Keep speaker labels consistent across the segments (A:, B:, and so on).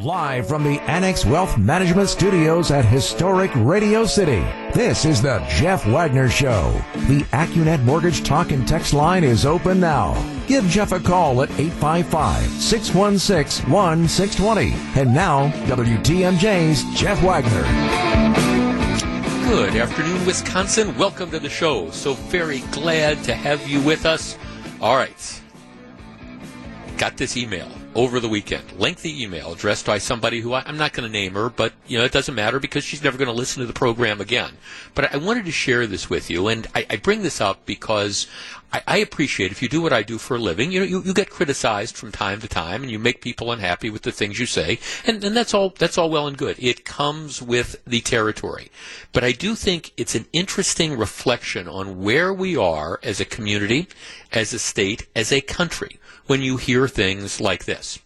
A: Live from the Annex Wealth Management Studios at historic Radio City, this is the Jeff Wagner Show. The Accunet Mortgage Talk and Text line is open now. Give Jeff a call at 855-616-1620. And now, WTMJ's Jeff Wagner.
B: Good afternoon, Wisconsin. Welcome to the show. So very glad to have you with us. All right. Got this email over the weekend. Lengthy email addressed by somebody who I, am not going to name her, but you know it doesn't matter because she's never going to listen to the program again. But I wanted to share this with you, and I, I bring this up because I, I, appreciate if you do what I do for a living. You know, you, you get criticized from time to time, and you make people unhappy with the things you say, and, and that's all. That's all well and good. It comes with the territory. But I do think it's an interesting reflection on where we are as a community, as a state, as a country when you hear things like this.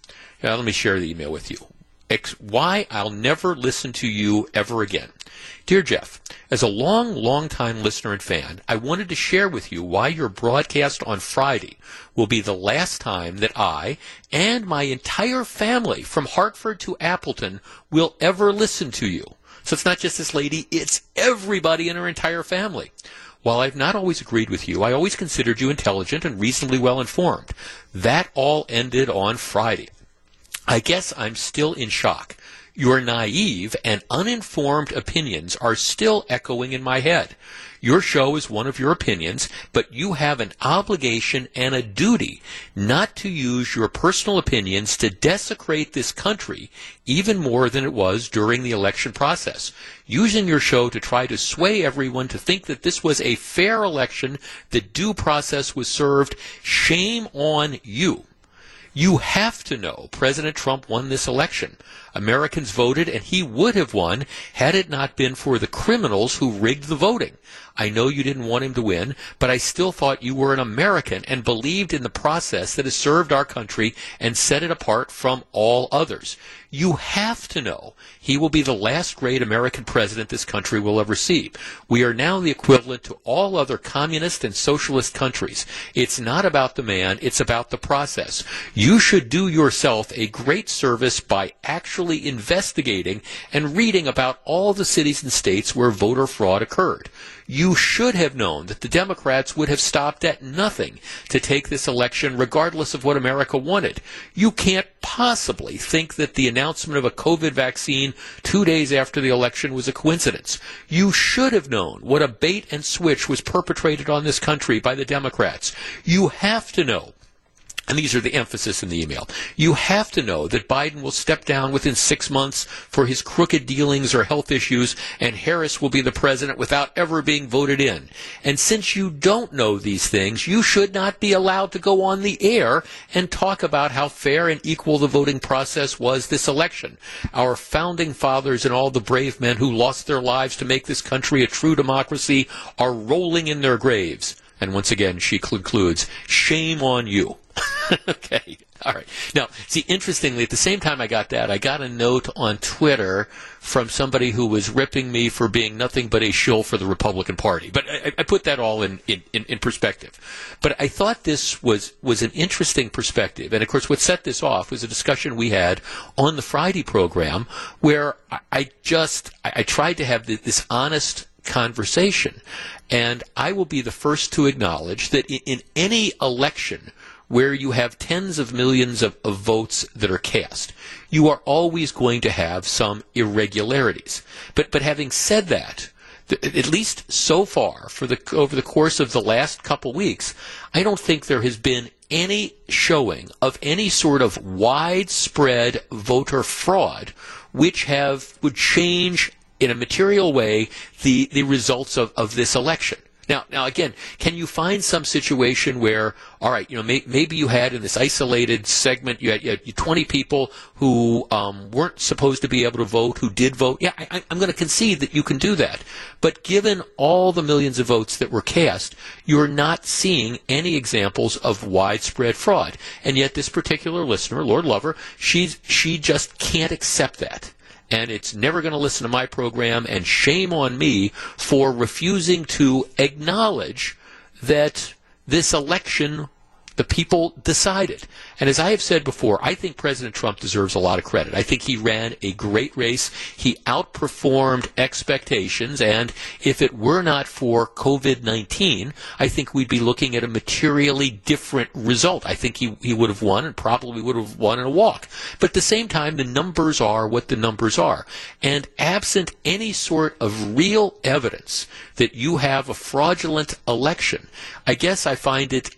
B: Now, let me share the email with you. X, why I'll never listen to you ever again. Dear Jeff, as a long, long time listener and fan, I wanted to share with you why your broadcast on Friday will be the last time that I and my entire family from Hartford to Appleton will ever listen to you. So it's not just this lady, it's everybody in her entire family. While I've not always agreed with you, I always considered you intelligent and reasonably well informed. That all ended on Friday. I guess I'm still in shock. Your naive and uninformed opinions are still echoing in my head. Your show is one of your opinions, but you have an obligation and a duty not to use your personal opinions to desecrate this country even more than it was during the election process. Using your show to try to sway everyone to think that this was a fair election, that due process was served, shame on you. You have to know President Trump won this election. Americans voted, and he would have won had it not been for the criminals who rigged the voting. I know you didn't want him to win, but I still thought you were an American and believed in the process that has served our country and set it apart from all others. You have to know he will be the last great American president this country will ever see. We are now the equivalent to all other communist and socialist countries. It's not about the man, it's about the process. You should do yourself a great service by actually investigating and reading about all the cities and states where voter fraud occurred. You should have known that the Democrats would have stopped at nothing to take this election regardless of what America wanted. You can't possibly think that the announcement of a COVID vaccine two days after the election was a coincidence. You should have known what a bait and switch was perpetrated on this country by the Democrats. You have to know and these are the emphasis in the email. You have to know that Biden will step down within six months for his crooked dealings or health issues, and Harris will be the president without ever being voted in. And since you don't know these things, you should not be allowed to go on the air and talk about how fair and equal the voting process was this election. Our founding fathers and all the brave men who lost their lives to make this country a true democracy are rolling in their graves. And once again, she concludes, shame on you. okay. All right. Now, see, interestingly, at the same time I got that, I got a note on Twitter from somebody who was ripping me for being nothing but a shill for the Republican Party. But I, I put that all in, in, in, perspective. But I thought this was, was an interesting perspective. And of course, what set this off was a discussion we had on the Friday program where I, just, I, tried to have this honest conversation. And I will be the first to acknowledge that in any election where you have tens of millions of, of votes that are cast, you are always going to have some irregularities. But, but having said that, at least so far for the over the course of the last couple weeks, I don't think there has been any showing of any sort of widespread voter fraud which have would change in a material way the, the results of, of this election. Now, now again, can you find some situation where, all right, you know, may, maybe you had in this isolated segment, you had, you had 20 people who um, weren't supposed to be able to vote, who did vote. Yeah, I, I'm going to concede that you can do that. But given all the millions of votes that were cast, you're not seeing any examples of widespread fraud. And yet, this particular listener, Lord Lover, she's she just can't accept that and it's never going to listen to my program, and shame on me for refusing to acknowledge that this election The people decided. And as I have said before, I think President Trump deserves a lot of credit. I think he ran a great race. He outperformed expectations. And if it were not for COVID 19, I think we'd be looking at a materially different result. I think he, he would have won and probably would have won in a walk. But at the same time, the numbers are what the numbers are. And absent any sort of real evidence that you have a fraudulent election, I guess I find it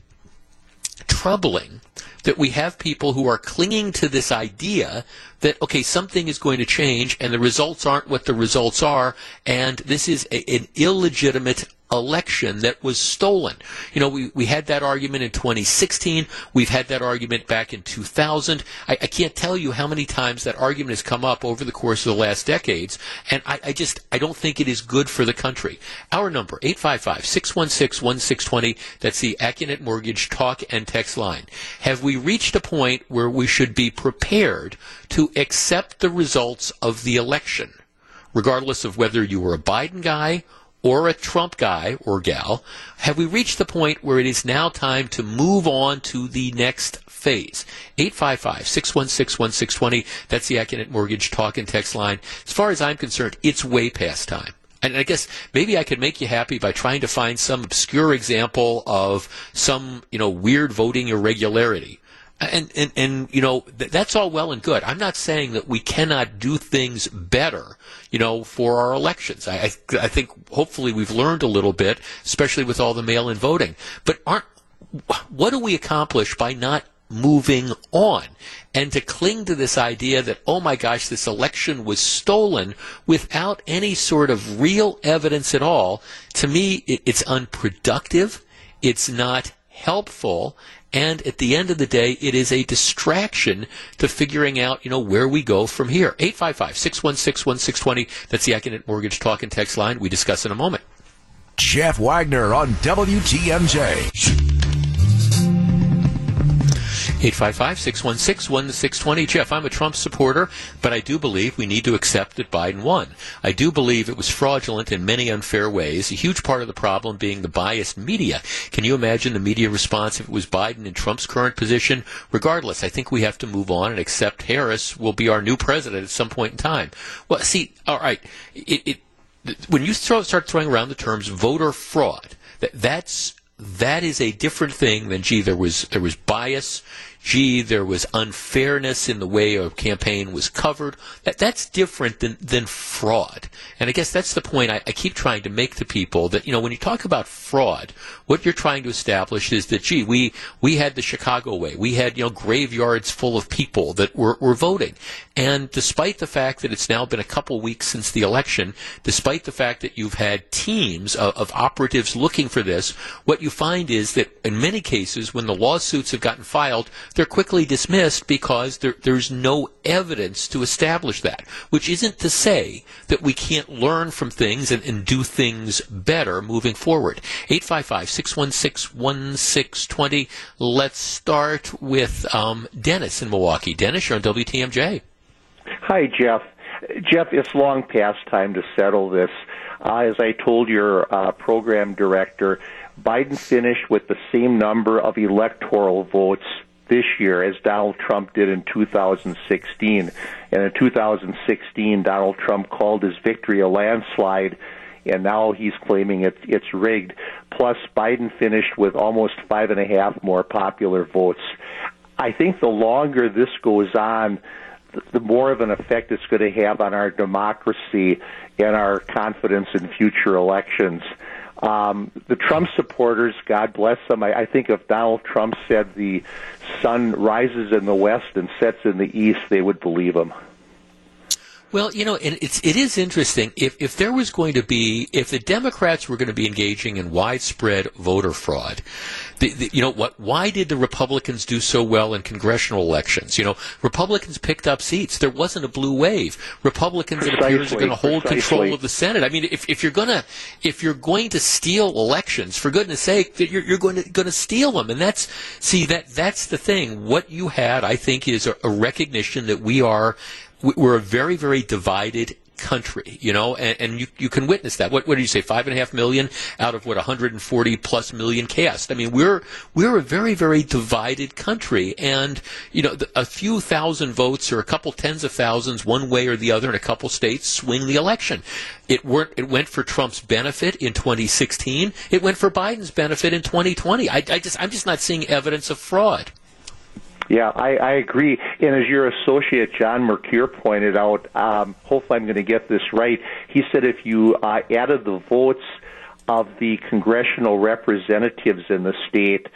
B: troubling that we have people who are clinging to this idea that okay something is going to change and the results aren't what the results are and this is a, an illegitimate election that was stolen. You know, we, we had that argument in 2016. We've had that argument back in 2000. I, I can't tell you how many times that argument has come up over the course of the last decades. And I, I just, I don't think it is good for the country. Our number, 855-616-1620. That's the Accunet Mortgage talk and text line. Have we reached a point where we should be prepared to accept the results of the election? Regardless of whether you were a Biden guy or a Trump guy or gal, have we reached the point where it is now time to move on to the next phase? 855-616-1620. That's the Accunet Mortgage talk and text line. As far as I'm concerned, it's way past time. And I guess maybe I could make you happy by trying to find some obscure example of some, you know, weird voting irregularity. And, and, and you know, th- that's all well and good. I'm not saying that we cannot do things better, you know, for our elections. I, I, I think hopefully we've learned a little bit, especially with all the mail-in voting. But aren't, what do we accomplish by not moving on and to cling to this idea that, oh my gosh, this election was stolen without any sort of real evidence at all, to me, it, it's unproductive. It's not helpful. And at the end of the day, it is a distraction to figuring out, you know, where we go from here. 855-616-1620. That's the Accunet Mortgage Talk and Text line. We discuss in a moment.
A: Jeff Wagner on WTMJ.
B: 855-616-1620. Jeff, I'm a Trump supporter, but I do believe we need to accept that Biden won. I do believe it was fraudulent in many unfair ways, a huge part of the problem being the biased media. Can you imagine the media response if it was Biden in Trump's current position? Regardless, I think we have to move on and accept Harris will be our new president at some point in time. Well, see, all right, it, it when you throw, start throwing around the terms voter fraud, that, that's that is a different thing than gee there was there was bias gee, there was unfairness in the way a campaign was covered. That, that's different than, than fraud. And I guess that's the point I, I keep trying to make to people that, you know, when you talk about fraud, what you're trying to establish is that, gee, we, we had the Chicago way. We had, you know, graveyards full of people that were, were voting. And despite the fact that it's now been a couple weeks since the election, despite the fact that you've had teams of, of operatives looking for this, what you find is that in many cases, when the lawsuits have gotten filed, they're quickly dismissed because there, there's no evidence to establish that, which isn't to say that we can't learn from things and, and do things better moving forward. 855-616-1620. Let's start with um, Dennis in Milwaukee. Dennis, you're on WTMJ.
C: Hi, Jeff. Jeff, it's long past time to settle this. Uh, as I told your uh, program director, Biden finished with the same number of electoral votes this year as Donald Trump did in 2016. And in 2016, Donald Trump called his victory a landslide, and now he's claiming it, it's rigged. Plus, Biden finished with almost five and a half more popular votes. I think the longer this goes on, the more of an effect it's going to have on our democracy and our confidence in future elections. Um, the Trump supporters, God bless them. I, I think if Donald Trump said the sun rises in the west and sets in the east, they would believe him.
B: Well, you know, it's it is interesting. If if there was going to be, if the Democrats were going to be engaging in widespread voter fraud, the, the, you know what? Why did the Republicans do so well in congressional elections? You know, Republicans picked up seats. There wasn't a blue wave. Republicans,
C: precisely,
B: it appears, are going to hold
C: precisely.
B: control of the Senate. I mean, if, if you're gonna if you're going to steal elections, for goodness sake, you're, you're going to going to steal them. And that's see that that's the thing. What you had, I think, is a, a recognition that we are we're a very, very divided country, you know, and, and you, you can witness that. What, what did you say? Five and a half million out of what 140 plus million cast. I mean, we're we're a very very divided country, and you know, a few thousand votes or a couple tens of thousands one way or the other in a couple states swing the election. It weren't. It went for Trump's benefit in 2016. It went for Biden's benefit in 2020. I, I just I'm just not seeing evidence of fraud.
C: Yeah, I, I agree. And as your associate John Mercure pointed out, um, hopefully I'm going to get this right. He said if you uh, added the votes of the congressional representatives in the state,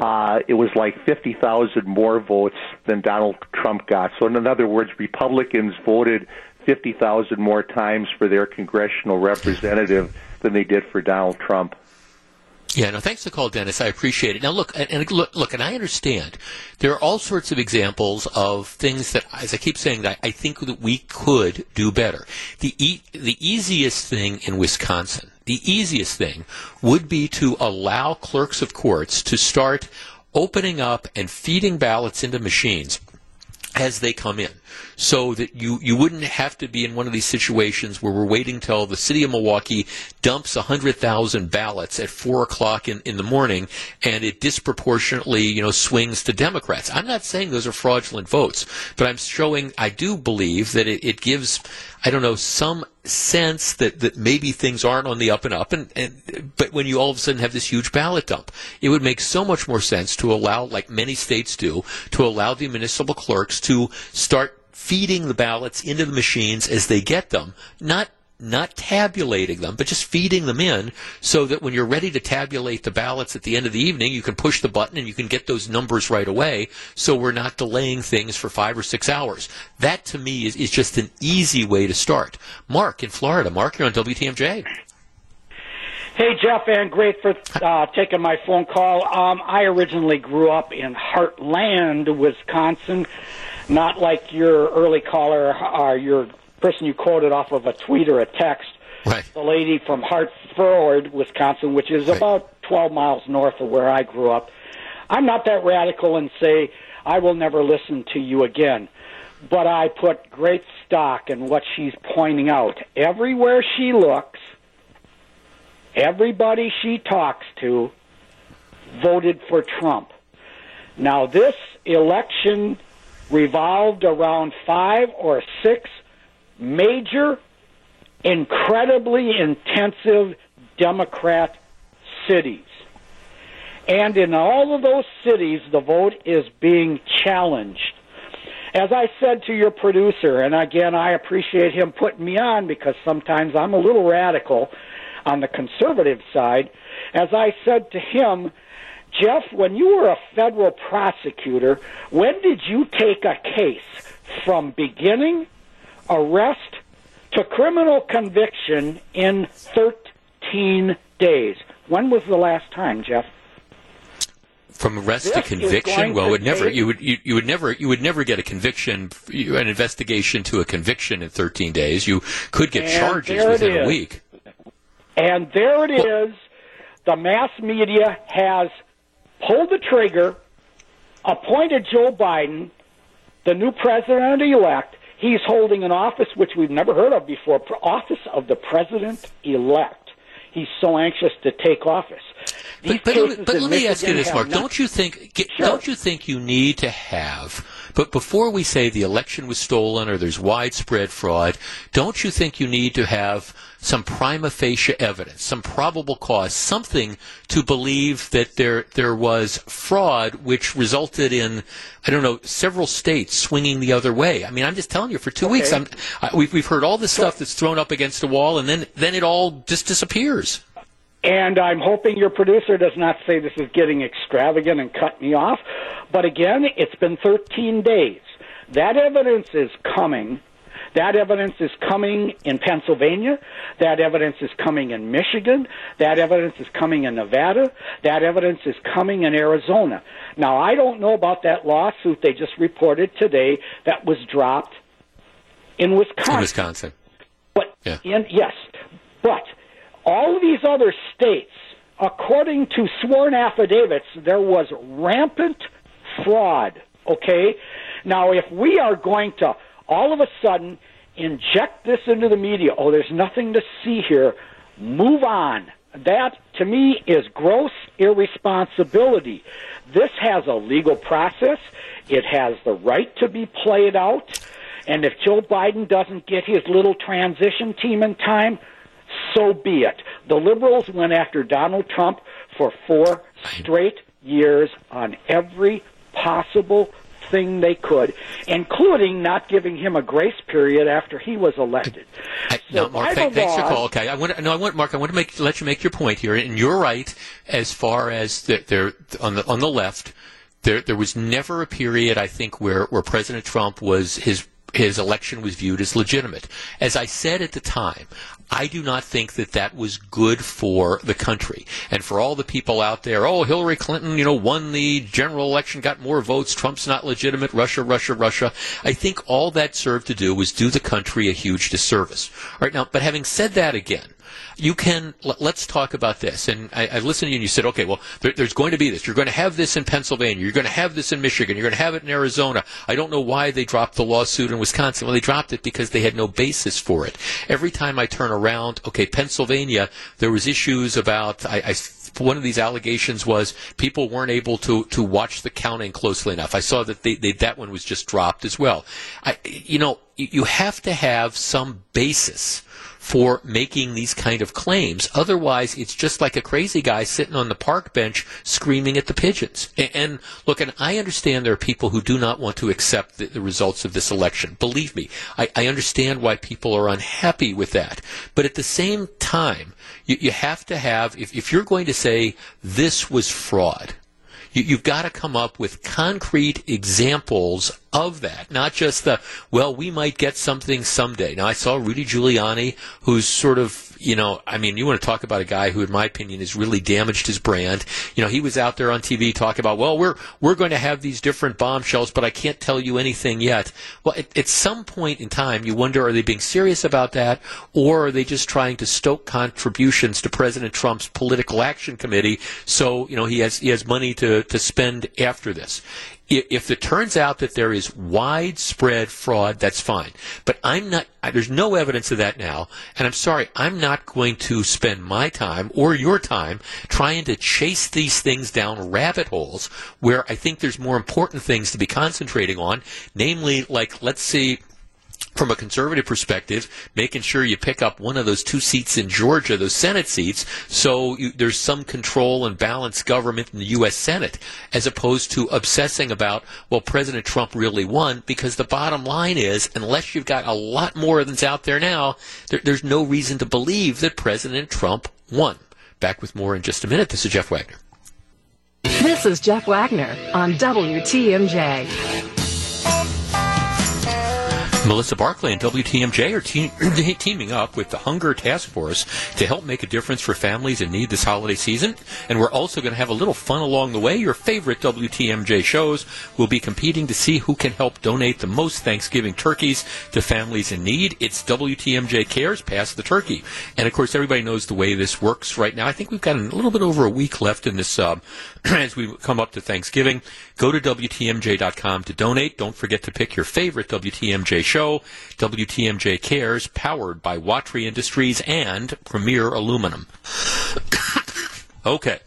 C: uh, it was like 50,000 more votes than Donald Trump got. So, in other words, Republicans voted 50,000 more times for their congressional representative than they did for Donald Trump.
B: Yeah, no, thanks for the call, Dennis. I appreciate it. Now, look, and, and, look, look, and I understand there are all sorts of examples of things that, as I keep saying, that I think that we could do better. The e- the easiest thing in Wisconsin, the easiest thing would be to allow clerks of courts to start opening up and feeding ballots into machines as they come in so that you, you wouldn't have to be in one of these situations where we're waiting till the city of Milwaukee dumps 100,000 ballots at 4 o'clock in, in the morning and it disproportionately, you know, swings to Democrats. I'm not saying those are fraudulent votes, but I'm showing, I do believe that it, it gives, I don't know, some sense that, that maybe things aren't on the up and up and, and but when you all of a sudden have this huge ballot dump it would make so much more sense to allow like many states do to allow the municipal clerks to start feeding the ballots into the machines as they get them, not not tabulating them, but just feeding them in so that when you're ready to tabulate the ballots at the end of the evening, you can push the button and you can get those numbers right away so we're not delaying things for five or six hours. That to me is, is just an easy way to start. Mark in Florida. Mark, you're on WTMJ.
D: Hey, Jeff, and great for uh, taking my phone call. Um, I originally grew up in Hartland, Wisconsin not like your early caller or your person you quoted off of a tweet or a text.
B: Right.
D: The lady from Hartford, Wisconsin, which is right. about 12 miles north of where I grew up. I'm not that radical and say I will never listen to you again, but I put great stock in what she's pointing out. Everywhere she looks, everybody she talks to voted for Trump. Now, this election revolved around five or six major, incredibly intensive Democrat cities. And in all of those cities, the vote is being challenged. As I said to your producer, and again, I appreciate him putting me on because sometimes I'm a little radical on the conservative side. As I said to him, Jeff, when you were a federal prosecutor, when did you take a case from beginning, arrest, to criminal conviction in 13 days? When was the last time, Jeff?
B: From arrest this to conviction, well, would never you would you, you, would never you would never get a conviction, an investigation to a conviction in 13 days. You could get charges within a week.
D: And there it well, is. The mass media has pulled the trigger, appointed Joe Biden, the new president elect. He's holding an office which we've never heard of before, office of the president elect. He's so anxious to take office.
B: These but, but, but let me ask you this, Mark. Not, don't you think? Sure. Don't you think you need to have? But before we say the election was stolen or there's widespread fraud, don't you think you need to have some prima facie evidence, some probable cause, something to believe that there there was fraud, which resulted in I don't know several states swinging the other way. I mean, I'm just telling you, for two okay. weeks, I'm, I, we've we've heard all this stuff that's thrown up against a wall, and then then it all just disappears.
D: And I'm hoping your producer does not say this is getting extravagant and cut me off. But again, it's been 13 days. That evidence is coming that evidence is coming in Pennsylvania. That evidence is coming in Michigan. That evidence is coming in Nevada. That evidence is coming in Arizona. Now, I don't know about that lawsuit they just reported today that was dropped in Wisconsin.
B: In Wisconsin.
D: But yeah. in, yes, but all of these other states, according to sworn affidavits, there was rampant fraud. Okay, now if we are going to all of a sudden inject this into the media. Oh, there's nothing to see here. Move on. That, to me, is gross irresponsibility. This has a legal process. It has the right to be played out. And if Joe Biden doesn't get his little transition team in time, so be it. The liberals went after Donald Trump for four straight years on every possible thing they could, including not giving him a grace period after he was elected.
B: I, so no, Mark, thanks for your call. Okay, I want to, no, I want Mark. I want to make let you make your point here, and you're right as far as the, there on the on the left. There, there was never a period, I think, where, where President Trump was his his election was viewed as legitimate. As I said at the time, I do not think that that was good for the country. And for all the people out there, oh, Hillary Clinton, you know, won the general election, got more votes, Trump's not legitimate, Russia, Russia, Russia. I think all that served to do was do the country a huge disservice. All right, now, but having said that again, you can let's talk about this. And I, I listened to you, and you said, okay, well, there, there's going to be this. You're going to have this in Pennsylvania. You're going to have this in Michigan. You're going to have it in Arizona. I don't know why they dropped the lawsuit in Wisconsin. Well, they dropped it because they had no basis for it. Every time I turn around, okay, Pennsylvania, there was issues about I, I one of these allegations was people weren't able to, to watch the counting closely enough. I saw that they, they, that one was just dropped as well. I, you know, you have to have some basis for making these kind of claims. Otherwise, it's just like a crazy guy sitting on the park bench screaming at the pigeons. And, and look, and I understand there are people who do not want to accept the, the results of this election. Believe me, I, I, understand why people are unhappy with that. But at the same time, you, you have to have, if, if you're going to say this was fraud, you, have got to come up with concrete examples of that, not just the, well, we might get something someday. Now, I saw Rudy Giuliani, who's sort of you know, I mean, you want to talk about a guy who, in my opinion, has really damaged his brand. You know, he was out there on TV talking about, well, we're we're going to have these different bombshells, but I can't tell you anything yet. Well, at, at some point in time, you wonder, are they being serious about that, or are they just trying to stoke contributions to President Trump's political action committee so you know he has he has money to to spend after this? If it turns out that there is widespread fraud, that's fine. But I'm not, there's no evidence of that now. And I'm sorry, I'm not going to spend my time or your time trying to chase these things down rabbit holes where I think there's more important things to be concentrating on. Namely, like, let's see, from a conservative perspective, making sure you pick up one of those two seats in Georgia, those Senate seats, so you, there's some control and balanced government in the U.S. Senate, as opposed to obsessing about, well, President Trump really won, because the bottom line is, unless you've got a lot more that's out there now, there, there's no reason to believe that President Trump won. Back with more in just a minute. This is Jeff Wagner.
E: This is Jeff Wagner on WTMJ.
B: Melissa Barclay and WTMJ are te- teaming up with the Hunger Task Force to help make a difference for families in need this holiday season. And we're also going to have a little fun along the way. Your favorite WTMJ shows will be competing to see who can help donate the most Thanksgiving turkeys to families in need. It's WTMJ Cares, Pass the Turkey. And of course, everybody knows the way this works right now. I think we've got a little bit over a week left in this uh, as we come up to Thanksgiving. Go to WTMJ.com to donate. Don't forget to pick your favorite WTMJ show, WTMJ Cares, powered by Watry Industries and Premier Aluminum. okay.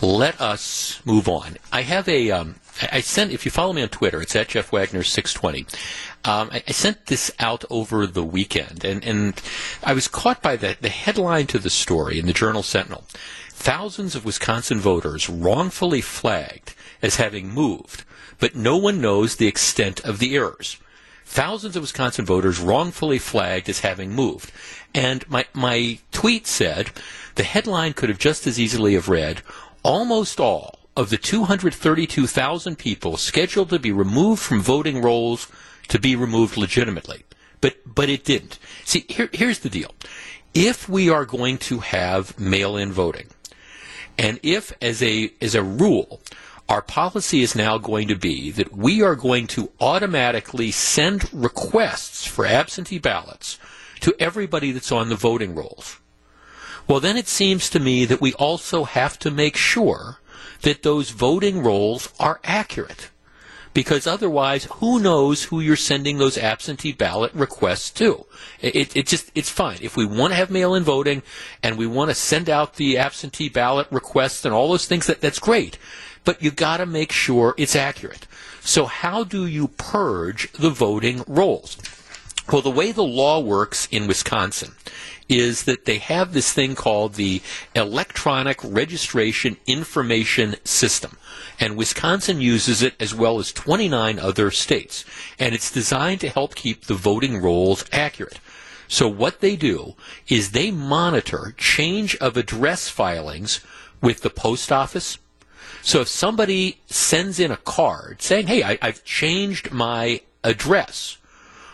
B: Let us move on. I have a. Um, I sent, if you follow me on Twitter, it's at Jeff Wagner 620. Um, I, I, sent this out over the weekend, and, and I was caught by the, the headline to the story in the Journal Sentinel. Thousands of Wisconsin voters wrongfully flagged as having moved, but no one knows the extent of the errors thousands of Wisconsin voters wrongfully flagged as having moved. And my, my tweet said the headline could have just as easily have read almost all of the 232,000 people scheduled to be removed from voting rolls to be removed legitimately. But, but it didn't. See, here, here's the deal. If we are going to have mail-in voting, and if as a, as a rule, our policy is now going to be that we are going to automatically send requests for absentee ballots to everybody that's on the voting rolls. Well, then it seems to me that we also have to make sure that those voting rolls are accurate. Because otherwise, who knows who you're sending those absentee ballot requests to? It, it just, it's fine. If we want to have mail-in voting and we want to send out the absentee ballot requests and all those things, that, that's great. But you gotta make sure it's accurate. So how do you purge the voting rolls? Well, the way the law works in Wisconsin is that they have this thing called the Electronic Registration Information System. And Wisconsin uses it as well as 29 other states. And it's designed to help keep the voting rolls accurate. So what they do is they monitor change of address filings with the post office. So if somebody sends in a card saying, hey, I, have changed my address,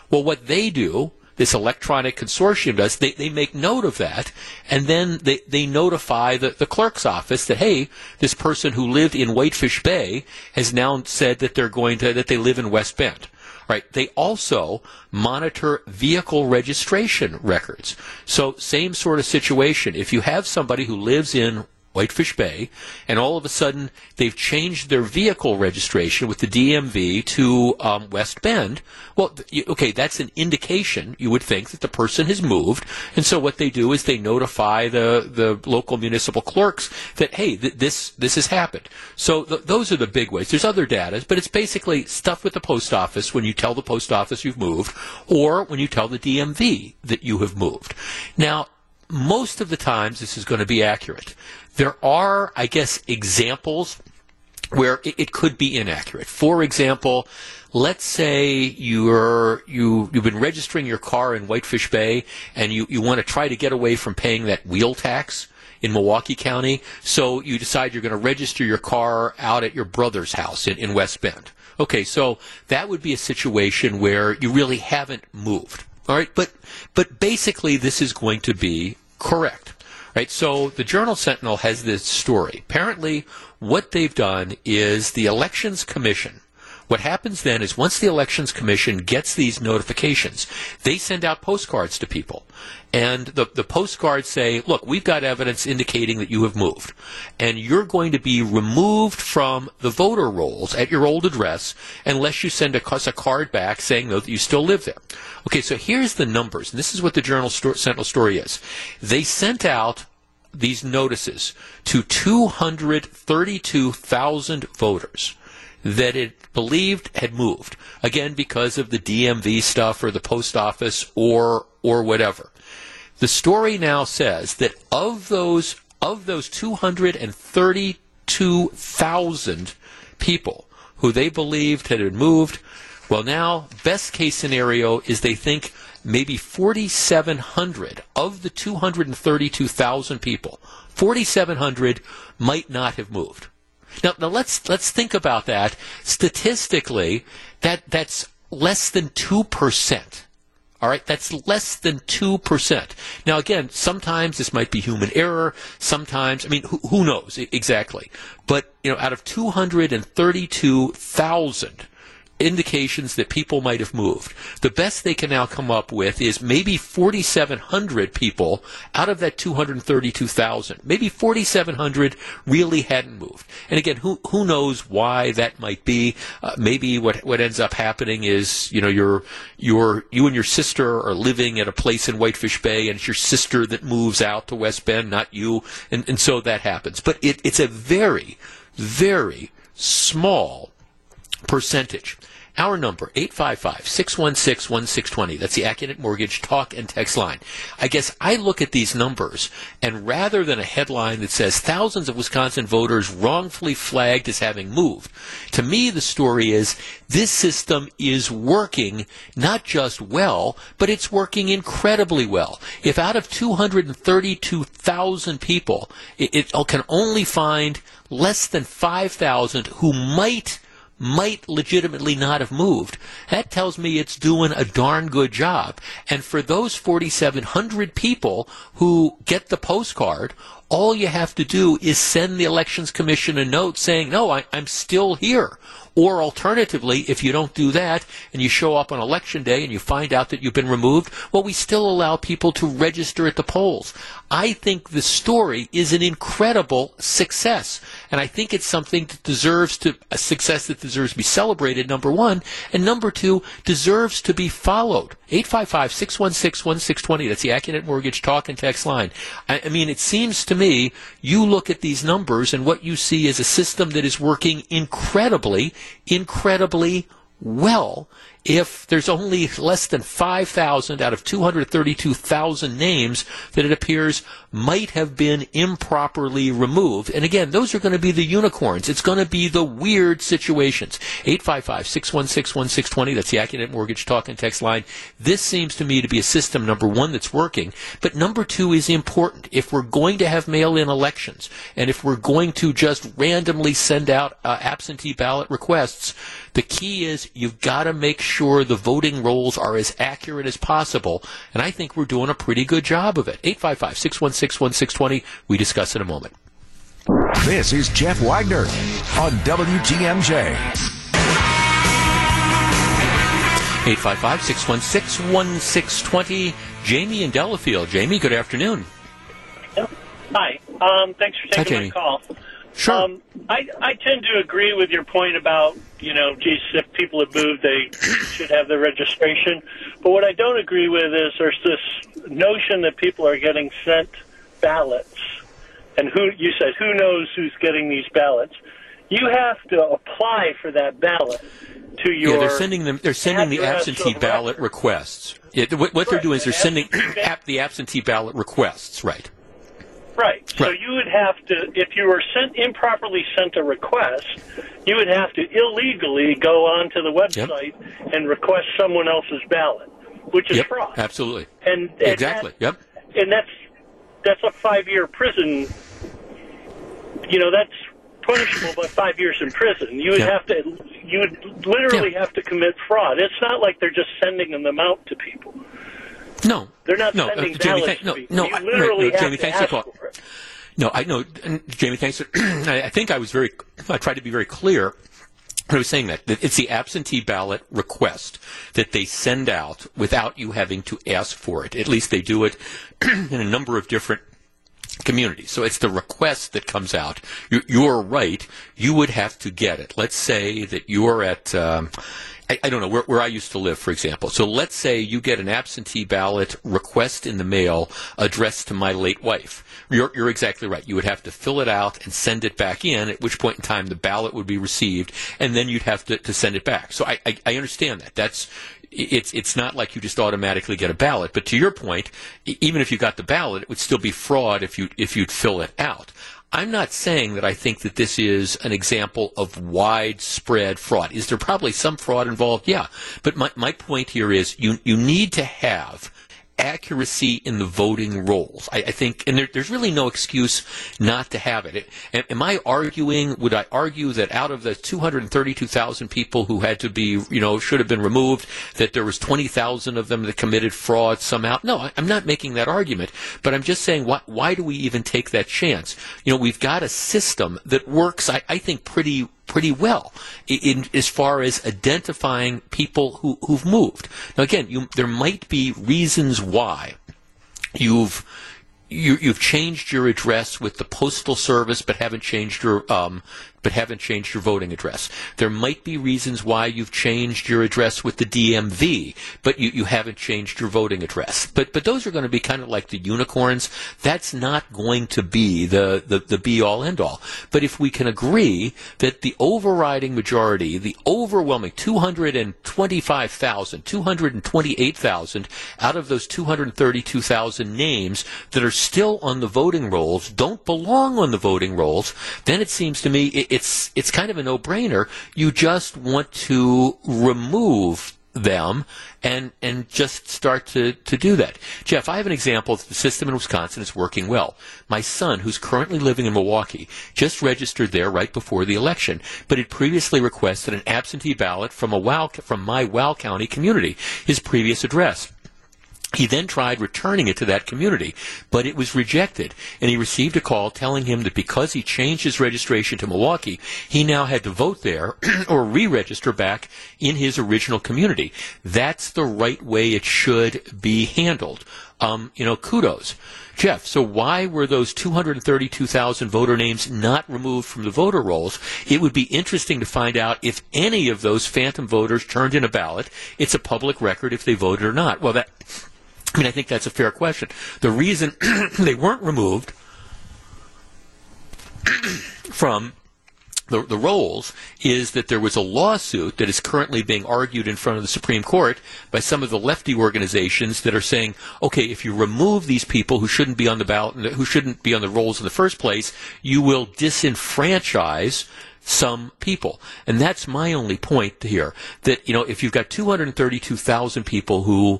B: well, what they do this electronic consortium does, they, they make note of that, and then they, they notify the, the clerk's office that, hey, this person who lived in Whitefish Bay has now said that they're going to, that they live in West Bend. Right. They also monitor vehicle registration records. So same sort of situation. If you have somebody who lives in Whitefish Bay, and all of a sudden they've changed their vehicle registration with the DMV to um, West Bend. Well, okay, that's an indication you would think that the person has moved, and so what they do is they notify the the local municipal clerks that hey, th- this this has happened. So th- those are the big ways. There's other data, but it's basically stuff with the post office when you tell the post office you've moved, or when you tell the DMV that you have moved. Now most of the times this is going to be accurate. There are, I guess, examples where it, it, could be inaccurate. For example, let's say you're you you've been registering your car in Whitefish Bay and you, you want to try to get away from paying that wheel tax in Milwaukee County, so you decide you're going to register your car out at your brother's house in, in West Bend. Okay, so that would be a situation where you really haven't moved. All right, but but basically this is going to be correct. Right? So the Journal Sentinel has this story. Apparently, what they've done is the Elections Commission. What happens then is once the Elections Commission gets these notifications, they send out postcards to people. And the, the postcards say, look, we've got evidence indicating that you have moved. And you're going to be removed from the voter rolls at your old address unless you send a, a card back saying that you still live there. Okay, so here's the numbers. And this is what the Journal Sto- Sentinel story is. They sent out these notices to 232,000 voters that it believed had moved. Again, because of the DMV stuff or the post office or or whatever. The story now says that of those of those 232,000 people who they believed had moved, well now best case scenario is they think maybe 4700 of the 232,000 people, 4700 might not have moved. Now, now let's let's think about that statistically. That that's less than two percent all right, that's less than 2%. Now, again, sometimes this might be human error. Sometimes, I mean, who, who knows exactly? But, you know, out of 232,000 indications that people might have moved. The best they can now come up with is maybe 4,700 people out of that 232,000. Maybe 4,700 really hadn't moved. And again, who who knows why that might be? Uh, maybe what what ends up happening is you know your your you and your sister are living at a place in Whitefish Bay, and it's your sister that moves out to West Bend, not you, and and so that happens. But it, it's a very very small percentage. Our number, 855-616-1620. That's the Accunet Mortgage talk and text line. I guess I look at these numbers, and rather than a headline that says thousands of Wisconsin voters wrongfully flagged as having moved, to me the story is this system is working not just well, but it's working incredibly well. If out of 232,000 people, it, it can only find less than 5,000 who might might legitimately not have moved. That tells me it's doing a darn good job. And for those 4,700 people who get the postcard, all you have to do is send the Elections Commission a note saying, no, I, am still here. Or alternatively, if you don't do that and you show up on election day and you find out that you've been removed, well, we still allow people to register at the polls. I think the story is an incredible success. And I think it's something that deserves to, a success that deserves to be celebrated, number one. And number two, deserves to be followed. 855-616-1620. That's the Accunet Mortgage talk and text line. I, I mean, it seems to me you look at these numbers and what you see is a system that is working incredibly, incredibly well if there's only less than 5,000 out of 232,000 names that it appears might have been improperly removed. And again, those are going to be the unicorns. It's going to be the weird situations. 855-616-1620. That's the Accunet Mortgage Talk and Text line. This seems to me to be a system, number one, that's working. But number two is important. If we're going to have mail-in elections, and if we're going to just randomly send out uh, absentee ballot requests, the key is you've got to make sure the voting rolls are as accurate as possible. And I think we're doing a pretty good job of it. 855 616 1620. We discuss in a moment.
A: This is Jeff Wagner on WTMJ.
B: 855 616 1620. Jamie in Delafield. Jamie, good afternoon.
F: Hi. Um, thanks for taking
B: Jamie.
F: my call.
B: Sure.
F: Um, I, I tend to agree with your point about, you know, geez, if people have moved, they should have their registration. But what I don't agree with is there's this notion that people are getting sent ballots. And who, you said, who knows who's getting these ballots? You have to apply for that ballot to your.
B: yeah, they're sending them. They're sending the absentee ballot
F: record.
B: requests. Yeah, what, what they're doing is they're sending
F: absentee ba-
B: ap- the absentee ballot requests. Right.
F: Right. So you would have to, if you were sent improperly sent a request, you would have to illegally go onto the website and request someone else's ballot, which is
B: Yep.
F: fraud.
B: Absolutely.
F: And, and
B: Exactly.
F: that-
B: Yep.
F: and that's that's a five year prison. You know, that's punishable by five years in prison. You would
B: Yeah.
F: have to, you would literally
B: Yeah.
F: have to commit fraud. It's not like they're just sending them out to people.
B: No.
F: They're not
B: no, uh,
F: sending
B: Jamie,
F: ballots to
B: no, no,
F: you
B: I- right, no, Jamie, thanks for
F: it.
B: No, I know, Jamie. Thanks. For, I think I was very. I tried to be very clear. I was saying that, that it's the absentee ballot request that they send out without you having to ask for it. At least they do it in a number of different communities. So it's the request that comes out. You, you're right. You would have to get it. Let's say that you're at. Um, I, I don't know where, where I used to live, for example. So let's say you get an absentee ballot request in the mail addressed to my late wife. You're, you're exactly right. You would have to fill it out and send it back in, at which point in time the ballot would be received, and then you'd have to, to send it back. So I, I, I understand that. That's it's it's not like you just automatically get a ballot. But to your point, even if you got the ballot, it would still be fraud if you if you'd fill it out. I'm not saying that I think that this is an example of widespread fraud. Is there probably some fraud involved? Yeah. But my, my point here is you, you need to have accuracy in the voting rolls. I, I think, and there, there's really no excuse not to have it. Am, am I arguing, would I argue that out of the 232,000 people who had to be, you know, should have been removed, that there was 20,000 of them that committed fraud somehow? No, I, I'm not making that argument, but I'm just saying, why, why do we even take that chance? You know, we've got a system that works, I, I think, pretty pretty well in, as far as identifying people who, who've moved. Now, again, you, there might be reasons why you've you, you've changed your address with the postal service, but haven't changed your um, but haven't changed your voting address. There might be reasons why you've changed your address with the DMV, but you, you haven't changed your voting address. But but those are going to be kind of like the unicorns. That's not going to be the, the, the be all end all. But if we can agree that the overriding majority, the overwhelming 225,000, 228,000 out of those 232,000 names that are still on the voting rolls don't belong on the voting rolls, then it seems to me it, it's it's kind of a no-brainer. You just want to remove them and and just start to, to do that. Jeff, I have an example that the system in Wisconsin is working well. My son, who's currently living in Milwaukee, just registered there right before the election, but had previously requested an absentee ballot from a Wow from my WOW County community, his previous address. He then tried returning it to that community, but it was rejected, and he received a call telling him that because he changed his registration to Milwaukee, he now had to vote there or re-register back in his original community. That's the right way it should be handled. um, you know, kudos. Jeff, so why were those 232,000 voter names not removed from the voter rolls? It would be interesting to find out if any of those phantom voters turned in a ballot. It's a public record if they voted or not. Well, that, I mean, I think that's a fair question. The reason they weren't removed from the, the rolls is that there was a lawsuit that is currently being argued in front of the Supreme Court by some of the lefty organizations that are saying, okay, if you remove these people who shouldn't be on the ballot, who shouldn't be on the rolls in the first place, you will disenfranchise some people. And that's my only point here. That, you know, if you've got 232,000 people who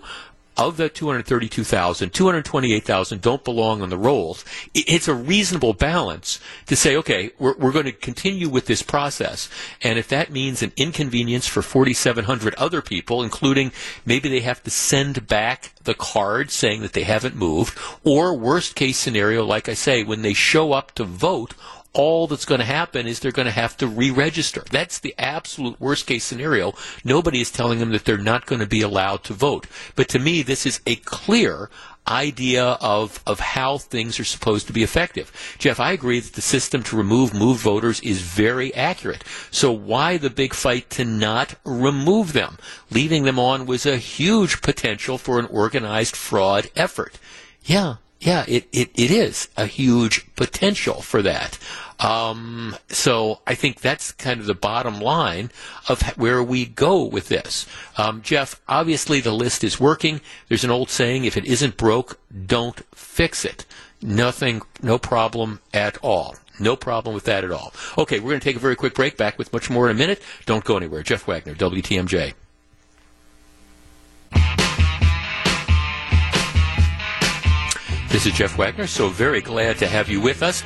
B: of the 232,000, 228,000 don't belong on the rolls. It's a reasonable balance to say, okay, we're, we're going to continue with this process. And if that means an inconvenience for 4,700 other people, including maybe they have to send back the card saying that they haven't moved, or worst case scenario, like I say, when they show up to vote, all that's going to happen is they're going to have to re-register. That's the absolute worst case scenario. Nobody is telling them that they're not going to be allowed to vote. But to me, this is a clear idea of, of how things are supposed to be effective. Jeff, I agree that the system to remove moved voters is very accurate. So why the big fight to not remove them? Leaving them on was a huge potential for an organized fraud effort. Yeah, yeah, it, it, it is a huge potential for that. Um, so I think that's kind of the bottom line of where we go with this. Um, Jeff, obviously the list is working. There's an old saying, if it isn't broke, don't fix it. Nothing, no problem at all. No problem with that at all. Okay, we're going to take a very quick break. Back with much more in a minute. Don't go anywhere. Jeff Wagner, WTMJ. This is Jeff Wagner, so very glad to have you with us.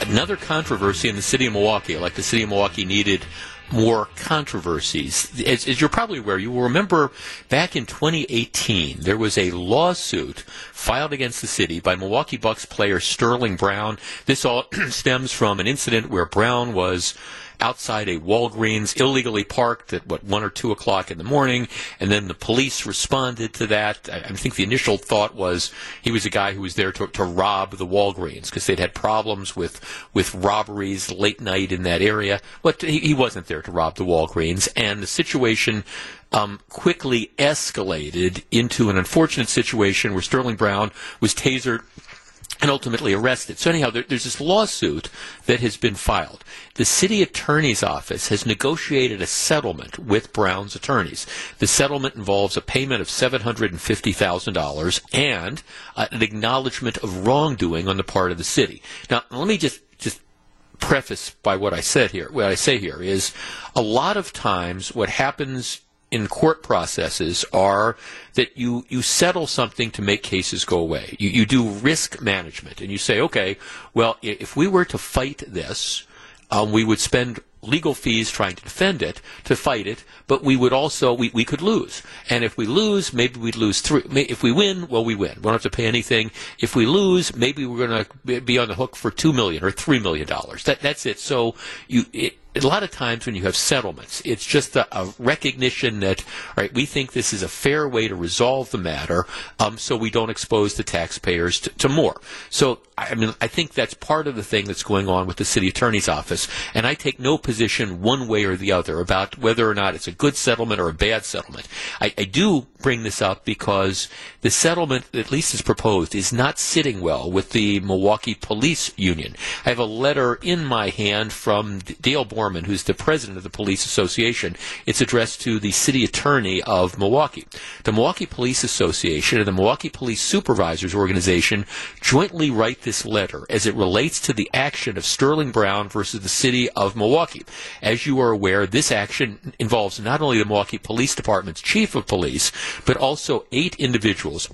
B: Another controversy in the city of Milwaukee, like the city of Milwaukee needed more controversies. As, as, you're probably aware, you will remember back in 2018, there was a lawsuit filed against the city by Milwaukee Bucks player Sterling Brown. This all stems from an incident where Brown was outside a Walgreens, illegally parked at what one or two o'clock in the morning, and then the police responded to that. I, I think the initial thought was he was a guy who was there to, to rob the Walgreens because they'd had problems with with robberies late night in that area. But he, he wasn't there to rob the Walgreens, and the situation um, quickly escalated into an unfortunate situation where Sterling Brown was tasered and ultimately arrested. So anyhow, there, there's this lawsuit that has been filed. The city attorney's office has negotiated a settlement with Brown's attorneys. The settlement involves a payment of $750,000 and uh, an acknowledgement of wrongdoing on the part of the city. Now, let me just just preface by what I said here. What I say here is a lot of times what happens in court processes are that you, you settle something to make cases go away. You, you do risk management and you say, okay, well, if we were to fight this, um, we would spend legal fees trying to defend it, to fight it, but we would also, we, we could lose. And if we lose, maybe we'd lose three. If we win, well, we win. We don't have to pay anything. If we lose, maybe we're going to be on the hook for two million or three million dollars. That, that's it. So you, it, a lot of times when you have settlements, it's just a, a, recognition that, right, we think this is a fair way to resolve the matter, um, so we don't expose the taxpayers to, to, more. So, I mean, I think that's part of the thing that's going on with the city attorney's office, and I take no position one way or the other about whether or not it's a good settlement or a bad settlement. I, I do bring this up because the settlement, at least as proposed, is not sitting well with the Milwaukee Police Union. I have a letter in my hand from Dale Who's the president of the Police Association. It's addressed to the city attorney of Milwaukee. The Milwaukee Police Association and the Milwaukee Police Supervisors Organization jointly write this letter as it relates to the action of Sterling Brown versus the city of Milwaukee. As you are aware, this action involves not only the Milwaukee Police Department's chief of police, but also eight individuals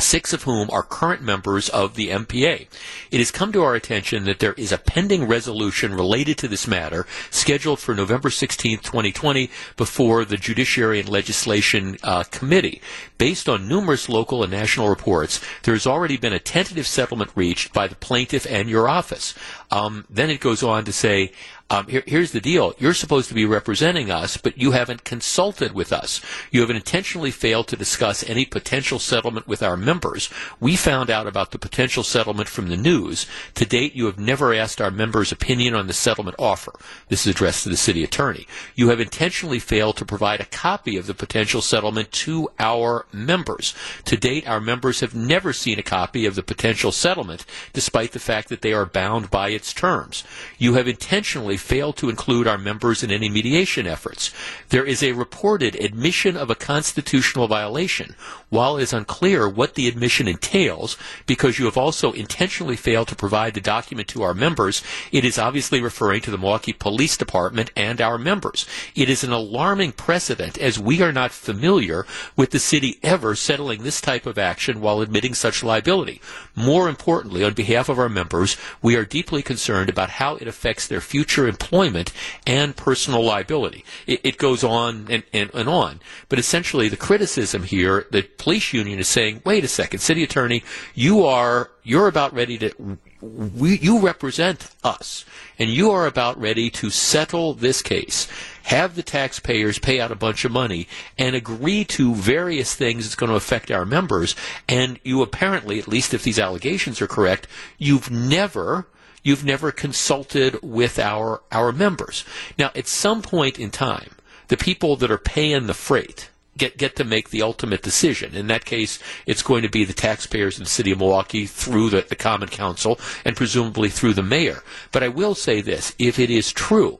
B: six of whom are current members of the MPA. It has come to our attention that there is a pending resolution related to this matter scheduled for November 16, 2020, before the Judiciary and Legislation uh, Committee. Based on numerous local and national reports, there has already been a tentative settlement reached by the plaintiff and your office. Um, then it goes on to say, Um, here, here's the deal. You're supposed to be representing us, but you haven't consulted with us. You have intentionally failed to discuss any potential settlement with our members. We found out about the potential settlement from the news. To date, you have never asked our members' opinion on the settlement offer. This is addressed to the city attorney. You have intentionally failed to provide a copy of the potential settlement to our members. To date, our members have never seen a copy of the potential settlement, despite the fact that they are bound by its terms. You have intentionally failed to include our members in any mediation efforts. There is a reported admission of a constitutional violation. While it is unclear what the admission entails, because you have also intentionally failed to provide the document to our members, it is obviously referring to the Milwaukee Police Department and our members. It is an alarming precedent as we are not familiar with the city ever settling this type of action while admitting such liability. More importantly, on behalf of our members, we are deeply concerned about how it affects their future employment and personal liability. It, it goes on and, and, and on. But essentially, the criticism here, the police union is saying, wait a second, city attorney, you are, you're about ready to, we, you represent us, and you are about ready to settle this case, have the taxpayers pay out a bunch of money, and agree to various things that's going to affect our members, and you apparently, at least if these allegations are correct, you've never you've never consulted with our our members. Now, at some point in time, the people that are paying the freight get get to make the ultimate decision. In that case, it's going to be the taxpayers in the city of Milwaukee through the, the Common Council and presumably through the mayor. But I will say this: if it is true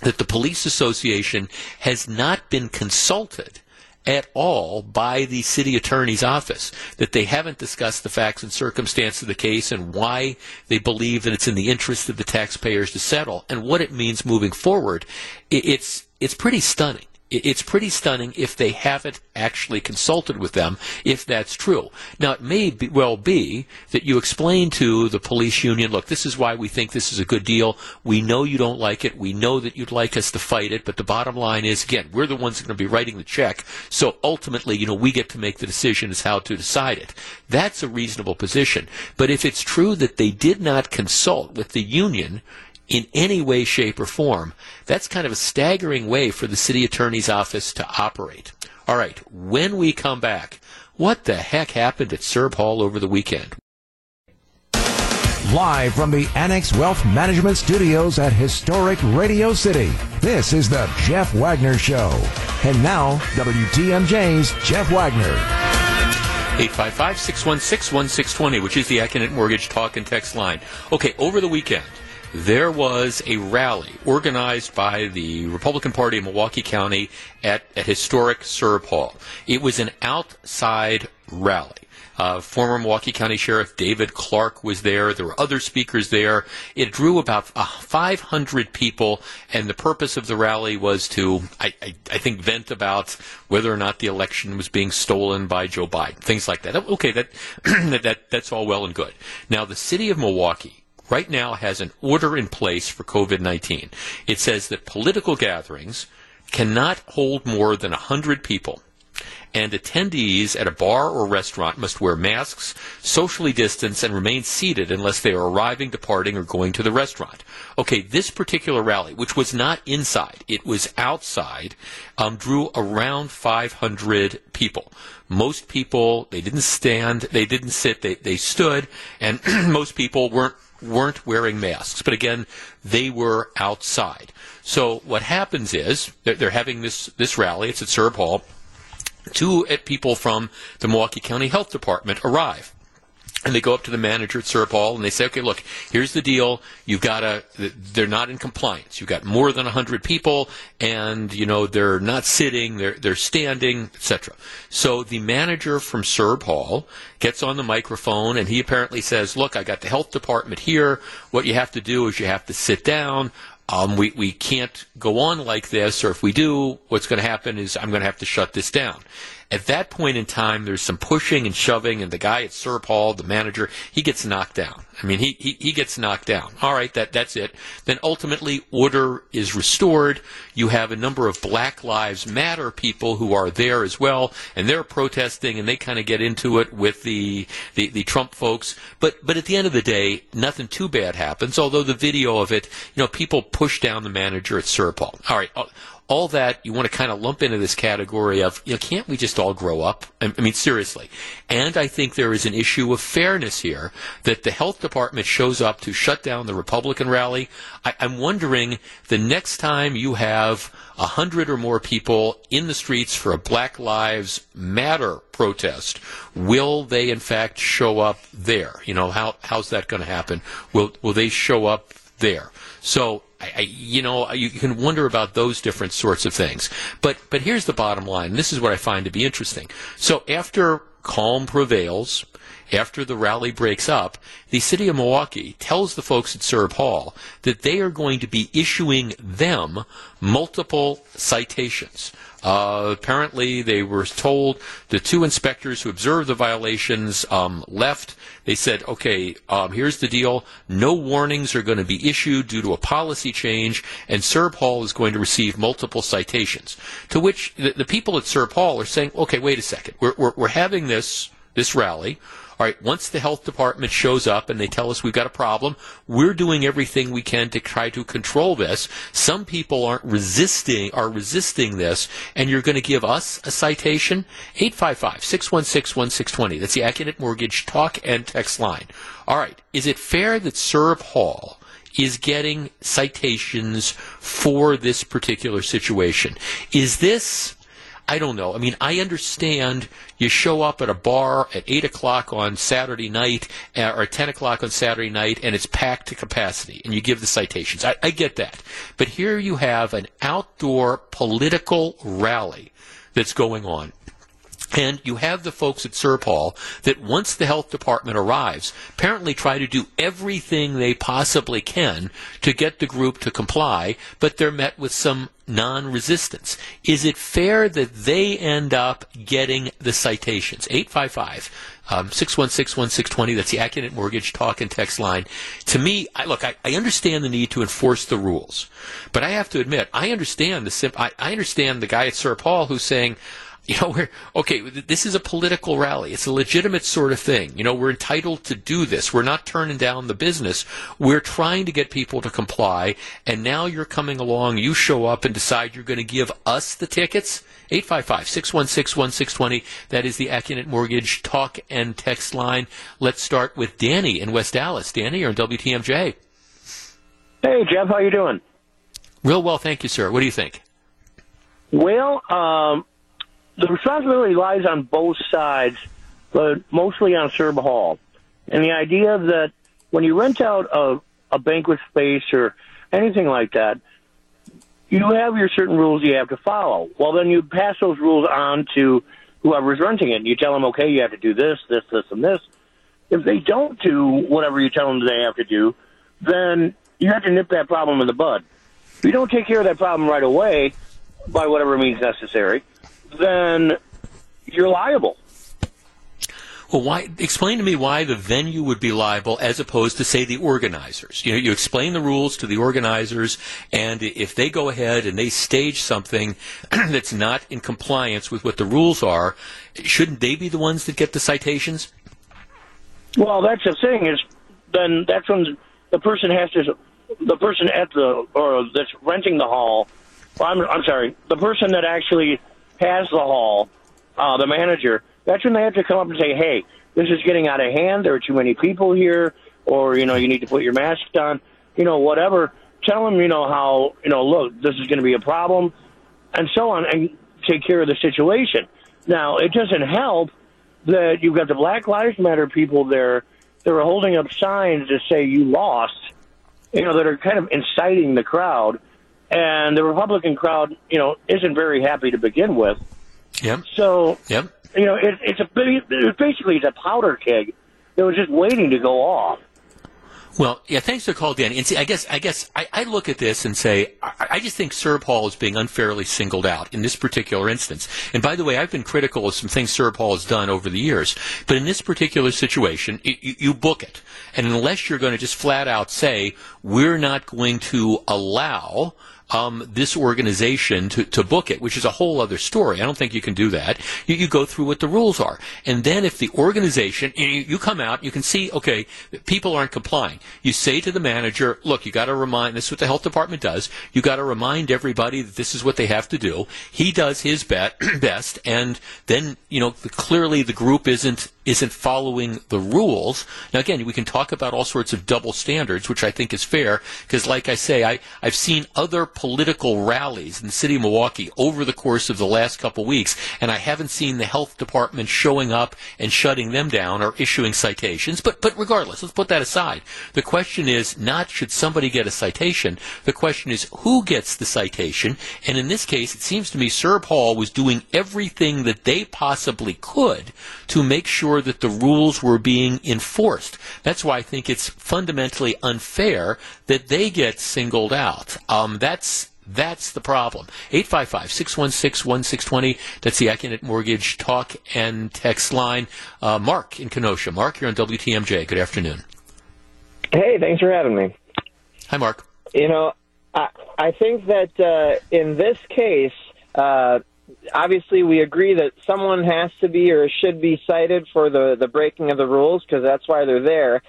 B: that the police association has not been consulted at all by the city attorney's office, that they haven't discussed the facts and circumstances of the case and why they believe that it's in the interest of the taxpayers to settle and what it means moving forward, it's, it's pretty stunning it's pretty stunning if they haven't actually consulted with them, if that's true. Now, it may be, well be that you explain to the police union, look, this is why we think this is a good deal. We know you don't like it. We know that you'd like us to fight it. But the bottom line is, again, we're the ones going to be writing the check. So ultimately, you know, we get to make the decision as how to decide it. That's a reasonable position. But if it's true that they did not consult with the union, in any way, shape, or form, that's kind of a staggering way for the city attorney's office to operate. All right, when we come back, what the heck happened at Serb Hall over the weekend?
A: Live from the Annex Wealth Management Studios at historic Radio City, this is the Jeff Wagner Show. And now, WTMJ's Jeff Wagner.
B: 855 616 1620, which is the Accunet Mortgage Talk and Text line. Okay, over the weekend, there was a rally organized by the Republican Party of Milwaukee County at, at historic Serb Hall. It was an outside rally. Uh, former Milwaukee County Sheriff David Clarke was there. There were other speakers there. It drew about uh, 500 people, and the purpose of the rally was to, I, I, I, think, vent about whether or not the election was being stolen by Joe Biden, things like that. Okay, that, that that's all well and good. Now, the city of Milwaukee right now has an order in place for COVID 19. It says that political gatherings cannot hold more than 100 people. And attendees at a bar or restaurant must wear masks, socially distance, and remain seated unless they are arriving, departing, or going to the restaurant. Okay, this particular rally, which was not inside, it was outside, um, drew around 500 people. Most people, they didn't stand, they didn't sit, they, they stood, and most people weren't weren't wearing masks. But again, they were outside. So what happens is they're, they're having this, this rally. It's at Serb Hall. Two people from the Milwaukee County Health Department arrive and they go up to the manager at Serb Hall and they say, okay, look, here's the deal. You've got to, they're not in compliance. You've got more than 100 people and, you know, they're not sitting, they're, they're standing, etc. So the manager from Serb Hall gets on the microphone and he apparently says, look, I got the health department here. What you have to do is you have to sit down. Um, we, we can't go on like this, or if we do, what's going to happen is I'm going to have to shut this down. At that point in time, there's some pushing and shoving, and the guy at Serb the manager, he gets knocked down. I mean, he, he, he gets knocked down. All right, that, that's it. Then ultimately, order is restored. You have a number of Black Lives Matter people who are there as well, and they're protesting, and they kind of get into it with the, the, the Trump folks. But, but at the end of the day, nothing too bad happens, although the video of it, you know, people push down the manager at Serb Hall. All right, uh, all that you want to kind of lump into this category of, you know, can't we just all grow up? I mean, seriously. And I think there is an issue of fairness here that the health department shows up to shut down the Republican rally. I, am wondering the next time you have a hundred or more people in the streets for a Black Lives Matter protest, will they in fact show up there? You know, how, how's that going to happen? Will, will they show up there? So I, you know, you can wonder about those different sorts of things. But but here's the bottom line. This is what I find to be interesting. So after calm prevails, after the rally breaks up, the city of Milwaukee tells the folks at Serb Hall that they are going to be issuing them multiple citations. Uh, apparently, they were told the two inspectors who observed the violations um, left. They said, okay, um, here's the deal. No warnings are going to be issued due to a policy change, and Serb Hall is going to receive multiple citations. To which the, the people at Serb Hall are saying, okay, wait a second. We're, we're, we're having this, this rally. All right, once the health department shows up and they tell us we've got a problem, we're doing everything we can to try to control this. Some people aren't resisting, are resisting this, and you're going to give us a citation? 855-616-1620. That's the Accunet Mortgage talk and text line. All right, is it fair that Serb Hall is getting citations for this particular situation? Is this I don't know. I mean, I understand you show up at a bar at 8 o'clock on Saturday night uh, or 10 o'clock on Saturday night and it's packed to capacity and you give the citations. I, I get that. But here you have an outdoor political rally that's going on. And you have the folks at Serb Hall that once the health department arrives, apparently try to do everything they possibly can to get the group to comply, but they're met with some non-resistance. Is it fair that they end up getting the citations? 855 um, 616-1620. That's the Accunet Mortgage talk and text line. To me, I, look, I, I, understand the need to enforce the rules, but I have to admit, I understand the sim- I, I understand the guy at Serb Hall who's saying, you know, we're okay. This is a political rally. It's a legitimate sort of thing. You know, we're entitled to do this. We're not turning down the business. We're trying to get people to comply. And now you're coming along. You show up and decide you're going to give us the tickets. 855-616-1620. That is the Accunet Mortgage talk and text line. Let's start with Danny in West Allis. Danny, you're on WTMJ.
G: Hey, Jeff. How you doing?
B: Real well, thank you, sir. What do you think?
G: Well, um, the responsibility lies on both sides, but mostly on Serb Hall. And the idea that when you rent out a, a banquet space or anything like that, you have your certain rules you have to follow. Well, then you pass those rules on to whoever's renting it. And you tell them, okay, you have to do this, this, this, and this. If they don't do whatever you tell them they have to do, then you have to nip that problem in the bud. If you don't take care of that problem right away, by whatever means necessary, then you're liable.
B: Well, why? Explain to me why the venue would be liable as opposed to, say, the organizers. You know, you explain the rules to the organizers, and if they go ahead and they stage something that's not in compliance with what the rules are, shouldn't they be the ones that get the citations?
G: Well, that's the thing is, then that's when the person has to, the person at the or that's renting the hall. I'm, I'm sorry, the person that actually has the hall, uh, the manager, that's when they have to come up and say, hey, this is getting out of hand. There are too many people here, or, you know, you need to put your mask on, you know, whatever. Tell them, you know, how, you know, look, this is going to be a problem, and so on, and take care of the situation. Now, it doesn't help that you've got the Black Lives Matter people there that are holding up signs to say you lost, you know, that are kind of inciting the crowd and the Republican crowd, you know, isn't very happy to begin with.
B: Yep.
G: So,
B: yep.
G: you know, it, it's a basically it's a powder keg that was just waiting to go off.
B: Well, yeah, thanks for the call, Danny. And see, I guess, I guess, I, I look at this and say, I, I, just think Serb Hall is being unfairly singled out in this particular instance. And by the way, I've been critical of some things Serb Hall has done over the years, but in this particular situation, it, you, you book it. And unless you're going to just flat out say, we're not going to allow um, this organization to, to book it, which is a whole other story. I don't think you can do that. You, you go through what the rules are. And then if the organization, you, you come out, you can see, okay, people aren't complying. You say to the manager, look, you got to remind, this is what the health department does, you got to remind everybody that this is what they have to do. He does his bet, best, and then, you know, clearly the group isn't isn't following the rules. Now, again, we can talk about all sorts of double standards, which I think is fair, because, like I say, I, I've seen other political rallies in the city of Milwaukee over the course of the last couple weeks, and I haven't seen the health department showing up and shutting them down or issuing citations. But but regardless, let's put that aside. The question is not should somebody get a citation. The question is who gets the citation. And in this case, it seems to me Serb Hall was doing everything that they possibly could to make sure that the rules were being enforced. That's why I think it's fundamentally unfair that they get singled out. Um, that's that's the problem. 855-616-1620. That's the Accunet Mortgage talk and text line. Uh, Mark in Kenosha. Mark, you're on WTMJ. Good afternoon.
H: Hey, thanks for having me.
B: Hi, Mark.
H: You know, I, I think that uh, in this case, uh, obviously we agree that someone has to be or should be cited for the, the breaking of the rules because that's why they're there.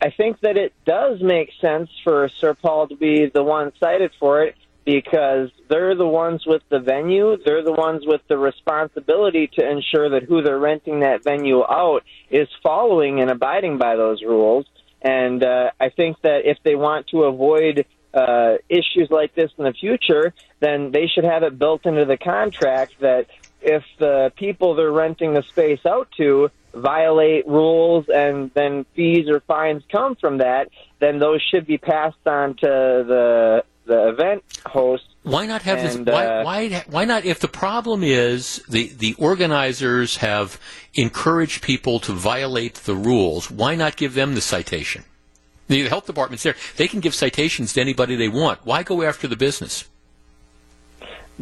H: I think that it does make sense for Serb Hall to be the one cited for it because they're the ones with the venue. They're the ones with the responsibility to ensure that who they're renting that venue out is following and abiding by those rules. And uh, I think that if they want to avoid uh, issues like this in the future, then they should have it built into the contract that if the people they're renting the space out to violate rules and then fees or fines come from that, then those should be passed on to the the event host.
B: Why not have and, this? Why, uh, why, why not? If the problem is the the organizers have encouraged people to violate the rules, why not give them the citation? The health department's there; they can give citations to anybody they want. Why go after the business?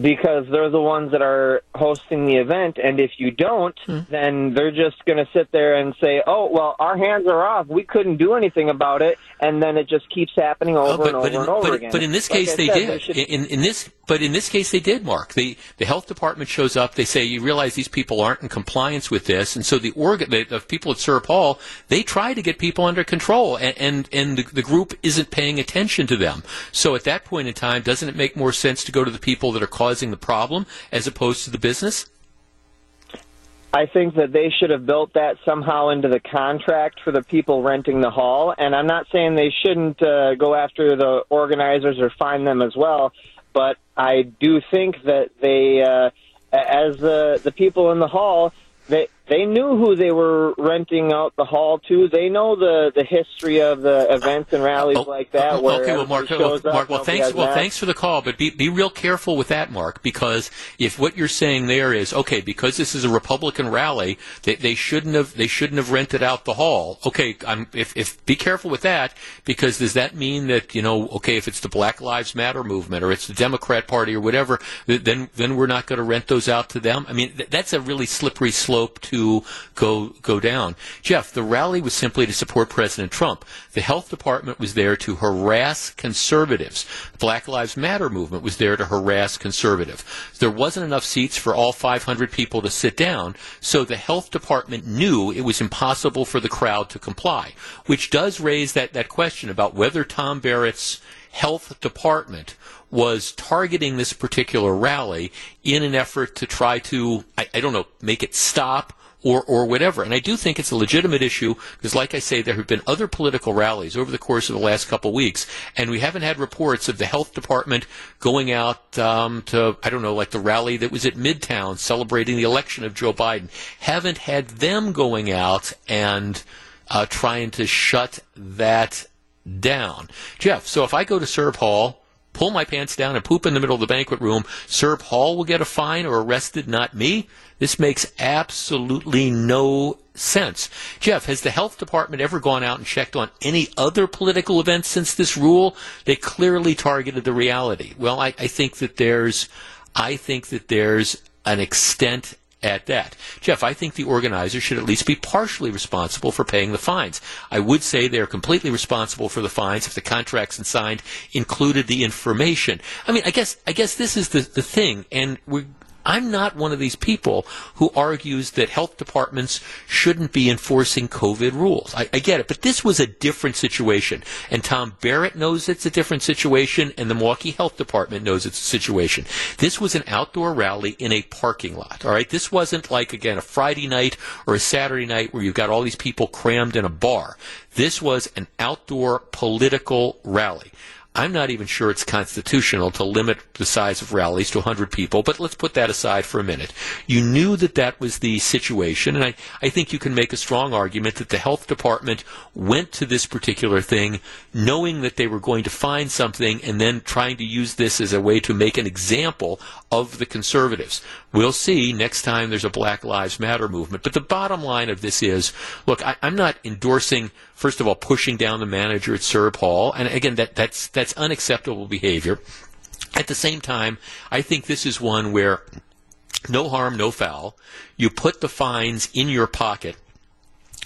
H: Because they're the ones that are hosting the event. And if you don't, mm. then they're just going to sit there and say, "Oh, well, our hands are off. We couldn't do anything about it." And then it just keeps happening over oh, but, and over
B: in,
H: and over
B: but,
H: again.
B: But in this case, like they said, did. Should... In, in this, but in this case, they did. Mark, the the health department shows up. They say, "You realize these people aren't in compliance with this," and so the organ, the, the people at Serb Hall, they try to get people under control, and and, and the, the group isn't paying attention to them. So at that point in time, doesn't it make more sense to go to the people that are causing the problem? as opposed to the business?
H: I think that they should have built that somehow into the contract for the people renting the hall. And I'm not saying they shouldn't uh, go after the organizers or find them as well, but I do think that they, uh, as the the people in the hall, they they knew who they were renting out the hall to. They know the, the history of the events and rallies oh, like that.
B: Oh, okay, well, Mark, well, Mark, well, thanks, well, thanks for the call, but be be real careful with that, Mark, because if what you're saying there is okay, because this is a Republican rally, they, they shouldn't have they shouldn't have rented out the hall. Okay, I'm, if if be careful with that, because does that mean that you know, okay, if it's the Black Lives Matter movement or it's the Democrat Party or whatever, then then we're not going to rent those out to them? I mean, that's a really slippery slope to to go go down. Jeff, the rally was simply to support President Trump. The health department was there to harass conservatives. The Black Lives Matter movement was there to harass conservatives. There wasn't enough seats for all 500 people to sit down, so the health department knew it was impossible for the crowd to comply, which does raise that, that question about whether Tom Barrett's health department was targeting this particular rally in an effort to try to, I, I don't know, make it stop or, or whatever. And I do think it's a legitimate issue because, like I say, there have been other political rallies over the course of the last couple of weeks, and we haven't had reports of the health department going out um, to, I don't know, like the rally that was at Midtown celebrating the election of Joe Biden. Haven't had them going out and uh, trying to shut that down. Jeff, so if I go to Serb Hall, pull my pants down and poop in the middle of the banquet room, Serb Hall will get a fine or arrested, not me. This makes absolutely no sense. Jeff, has the health department ever gone out and checked on any other political events since this rule? They clearly targeted the reality. Well, I, I think that there's, I think that there's an extent at that. Jeff, I think the organizers should at least be partially responsible for paying the fines. I would say they're completely responsible for the fines if the contracts and signed included the information. I mean, I guess I guess this is the the thing, and we're I'm not one of these people who argues that health departments shouldn't be enforcing COVID rules. I, I, get it, but this was a different situation. And Tom Barrett knows it's a different situation, and the Milwaukee Health Department knows it's a situation. This was an outdoor rally in a parking lot, all right? This wasn't like, again, a Friday night or a Saturday night where you've got all these people crammed in a bar. This was an outdoor political rally. I'm not even sure it's constitutional to limit the size of rallies to 100 people, but let's put that aside for a minute. You knew that that was the situation, and I, I think you can make a strong argument that the health department went to this particular thing knowing that they were going to find something and then trying to use this as a way to make an example of the conservatives. We'll see next time there's a Black Lives Matter movement. But the bottom line of this is look, I, I'm not endorsing first of all, pushing down the manager at Serb Hall. And again, that, that's, that's unacceptable behavior. At the same time, I think this is one where no harm, no foul. You put the fines in your pocket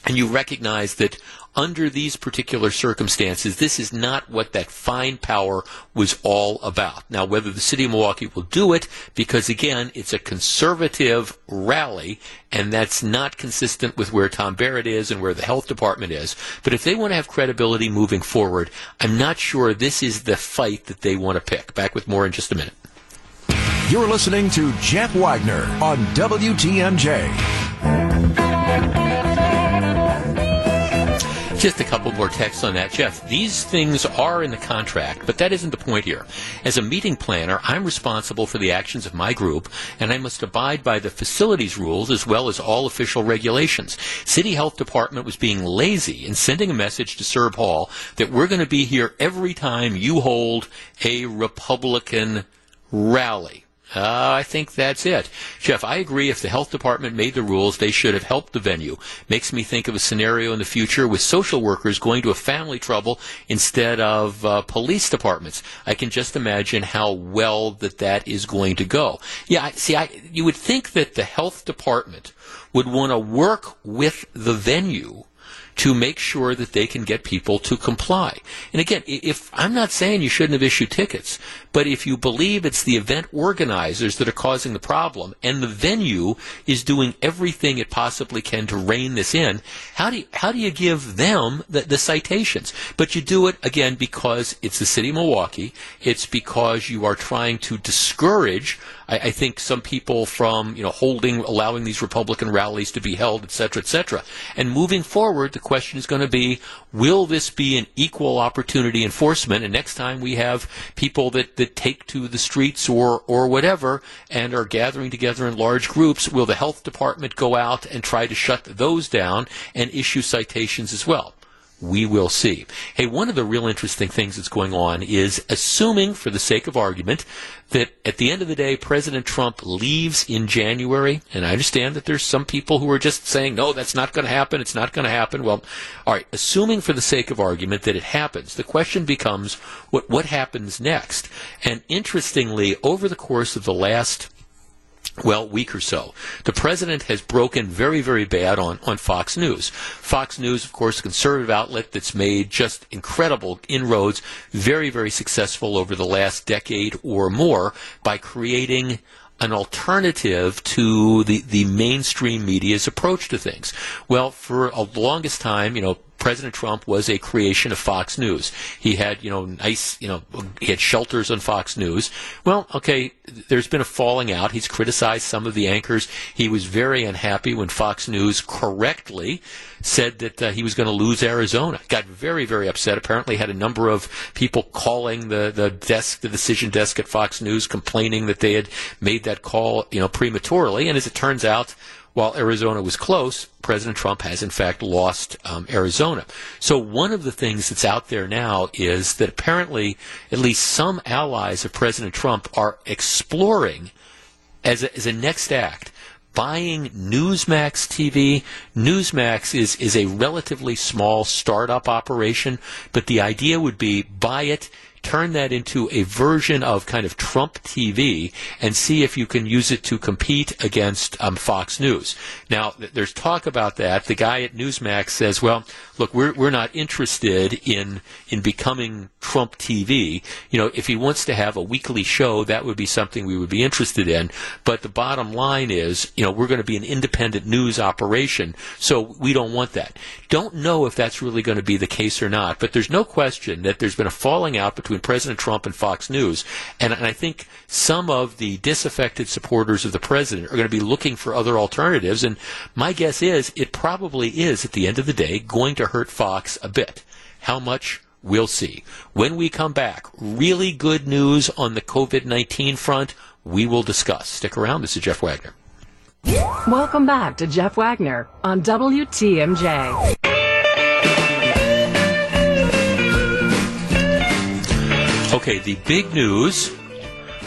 B: and you recognize that under these particular circumstances, this is not what that fine power was all about. Now, whether the city of Milwaukee will do it, because again, it's a conservative rally, and that's not consistent with where Tom Barrett is and where the health department is. But if they want to have credibility moving forward, I'm not sure this is the fight that they want to pick. Back with more in just a minute.
A: You're listening to Jeff Wagner on WTMJ.
B: Just a couple more texts on that. Jeff, these things are in the contract, but that isn't the point here. As a meeting planner, I'm responsible for the actions of my group, and I must abide by the facilities rules as well as all official regulations. City Health Department was being lazy in sending a message to Serb Hall that we're going to be here every time you hold a Republican rally. Uh, I think that's it. Jeff, I agree if the health department made the rules, they should have helped the venue. Makes me think of a scenario in the future with social workers going to a family trouble instead of uh, police departments. I can just imagine how well that that is going to go. Yeah, see, I, you would think that the health department would want to work with the venue to make sure that they can get people to comply. And again, if I'm not saying you shouldn't have issued tickets, but if you believe it's the event organizers that are causing the problem and the venue is doing everything it possibly can to rein this in, how do you, how do you give them the, the citations? But you do it again because it's the city of Milwaukee. It's because you are trying to discourage I, I, think some people from you know holding allowing these Republican rallies to be held, et cetera, et cetera. And moving forward, the question is going to be: Will this be an equal opportunity enforcement? And next time we have people that, that take to the streets or or whatever and are gathering together in large groups, will the health department go out and try to shut those down and issue citations as well? We will see. Hey, one of the real interesting things that's going on is assuming, for the sake of argument, that at the end of the day, President Trump leaves in January. And I understand that there's some people who are just saying, no, that's not going to happen. It's not going to happen. Well, all right, assuming for the sake of argument that it happens, the question becomes what, what happens next? And interestingly, over the course of the last well, week or so. The president has broken very, very bad on, on Fox News. Fox News, of course, a conservative outlet that's made just incredible inroads, very, very successful over the last decade or more by creating an alternative to the, the mainstream media's approach to things. Well, for a longest time, you know, President Trump was a creation of Fox News. He had, you know, nice, you know, he had shelters on Fox News. Well, okay, there's been a falling out. He's criticized some of the anchors. He was very unhappy when Fox News correctly said that uh, he was going to lose Arizona. Got very, very upset. Apparently had a number of people calling the, the desk, the decision desk at Fox News complaining that they had made that call, you know, prematurely. And as it turns out, while Arizona was close, President Trump has in fact lost um, Arizona. So one of the things that's out there now is that apparently at least some allies of President Trump are exploring as a, as a next act buying Newsmax TV. Newsmax is, is a relatively small startup operation, but the idea would be buy it turn that into a version of kind of Trump TV and see if you can use it to compete against um, Fox News. Now, th- there's talk about that. The guy at Newsmax says, well, look, we're, we're not interested in, in becoming Trump TV. You know, if he wants to have a weekly show, that would be something we would be interested in. But the bottom line is, you know, we're going to be an independent news operation, so we don't want that. Don't know if that's really going to be the case or not, but there's no question that there's been a falling out between between President Trump and Fox News. And, and I think some of the disaffected supporters of the president are going to be looking for other alternatives. And my guess is it probably is, at the end of the day, going to hurt Fox a bit. How much? We'll see. When we come back, really good news on the COVID 19 front, we will discuss. Stick around. This is Jeff Wagner.
E: Welcome back to Jeff Wagner on WTMJ.
B: Okay, the big news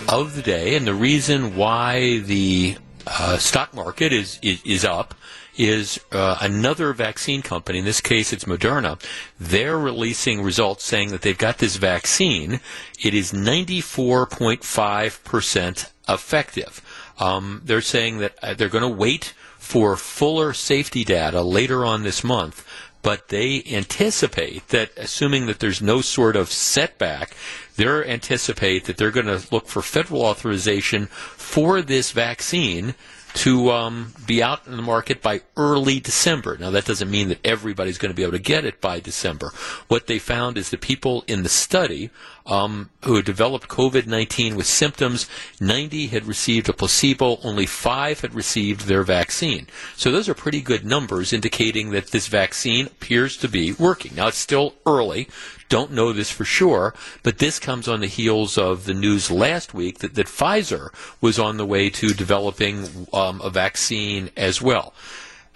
B: of the day and the reason why the uh, stock market is, is, is up is uh, another vaccine company. In this case, it's Moderna. They're releasing results saying that they've got this vaccine. It is 94.5% effective. Um, they're saying that uh, they're going to wait for fuller safety data later on this month but they anticipate that assuming that there's no sort of setback they anticipate that they're going to look for federal authorization for this vaccine to um, be out in the market by early December. Now, that doesn't mean that everybody's going to be able to get it by December. What they found is the people in the study um, who had developed COVID 19 with symptoms, 90 had received a placebo, only five had received their vaccine. So, those are pretty good numbers indicating that this vaccine appears to be working. Now, it's still early don't know this for sure, but this comes on the heels of the news last week that, that Pfizer was on the way to developing um, a vaccine as well.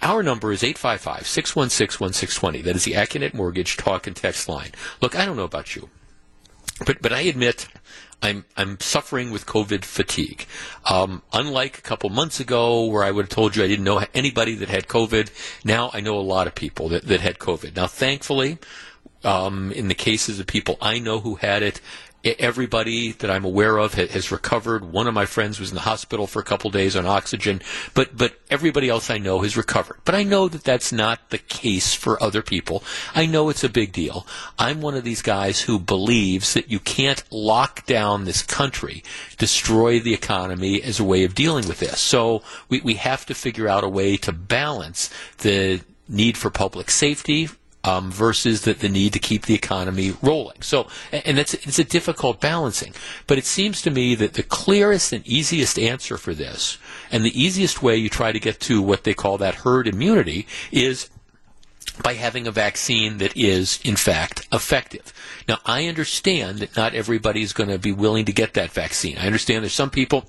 B: Our number is 855 616 1620. That is the Accunet Mortgage talk and text line. Look, I don't know about you, but, but I admit I'm I'm suffering with COVID fatigue. Um, unlike a couple months ago, where I would have told you I didn't know anybody that had COVID, now I know a lot of people that, that had COVID. Now, thankfully, um, in the cases of people I know who had it, everybody that I'm aware of has recovered. One of my friends was in the hospital for a couple days on oxygen, but but everybody else I know has recovered. But I know that that's not the case for other people. I know it's a big deal. I'm one of these guys who believes that you can't lock down this country, destroy the economy as a way of dealing with this. So we we have to figure out a way to balance the need for public safety um, versus the, the need to keep the economy rolling. So, and it's, it's a difficult balancing. But it seems to me that the clearest and easiest answer for this, and the easiest way you try to get to what they call that herd immunity, is by having a vaccine that is, in fact, effective. Now, I understand that not everybody is going to be willing to get that vaccine. I understand there's some people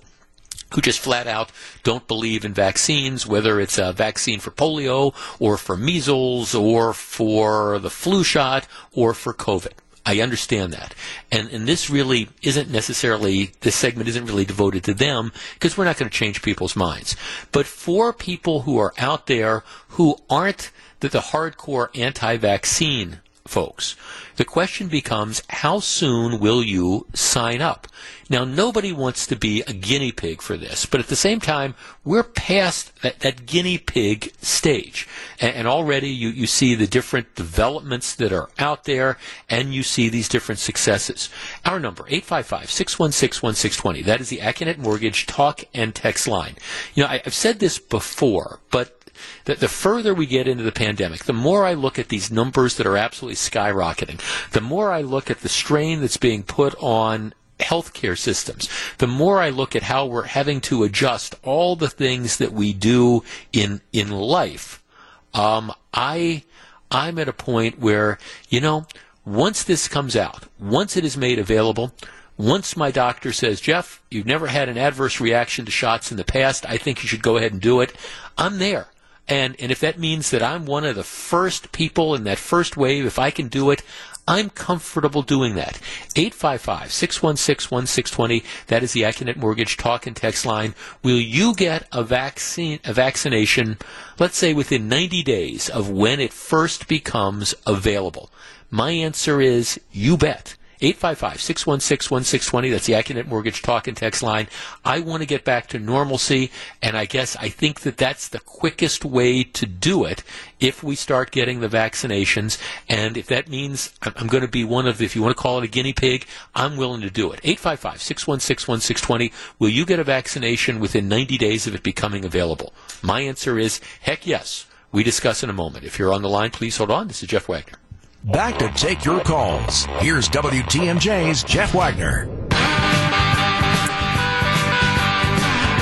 B: who just flat out don't believe in vaccines, whether it's a vaccine for polio or for measles or for the flu shot or for COVID. I understand that. And, and this really isn't necessarily, this segment isn't really devoted to them because we're not going to change people's minds. But for people who are out there who aren't the, the hardcore anti-vaccine folks. The question becomes how soon will you sign up? Now, nobody wants to be a guinea pig for this, but at the same time, we're past that, that guinea pig stage. And, and, already you, you see the different developments that are out there, and you see these different successes. Our number, 855 616 1620. That is the Accunet Mortgage talk and text line. You know, I, I've said this before, but that the further we get into the pandemic, the more I look at these numbers that are absolutely skyrocketing, the more I look at the strain that's being put on healthcare systems, the more I look at how we're having to adjust all the things that we do in in life, um, I I'm at a point where you know once this comes out, once it is made available, Once my doctor says, Jeff, you've never had an adverse reaction to shots in the past, I think you should go ahead and do it. I'm there. And, and if that means that I'm one of the first people in that first wave, if I can do it, I'm comfortable doing that. 855-616-1620. That is the Accunet Mortgage talk and text line. Will you get a vaccine, a vaccination, let's say within 90 days of when it first becomes available? My answer is you bet. 855-616-1620. That's the Accunet Mortgage talk and text line. I want to get back to normalcy, and I guess I think that that's the quickest way to do it if we start getting the vaccinations. And if that means I'm going to be one of, if you want to call it a guinea pig, I'm willing to do it. 855-616-1620. Will you get a vaccination within 90 days of it becoming available? My answer is heck yes. We discuss in a moment. If you're on the line, please hold on. This is Jeff Wagner.
A: Back to take your calls. Here's WTMJ's Jeff Wagner.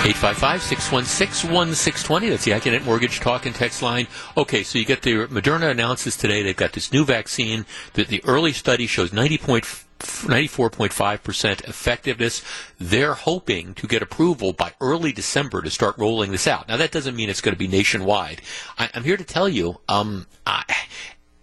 B: 855-616-1620. That's the Accunet Mortgage Talk and Text line. Okay, so you get the Moderna announces today they've got this new vaccine that the early study shows 90 94.5% effectiveness. They're hoping to get approval by early December to start rolling this out. Now, that doesn't mean it's going to be nationwide. I, am here to tell you, um, I,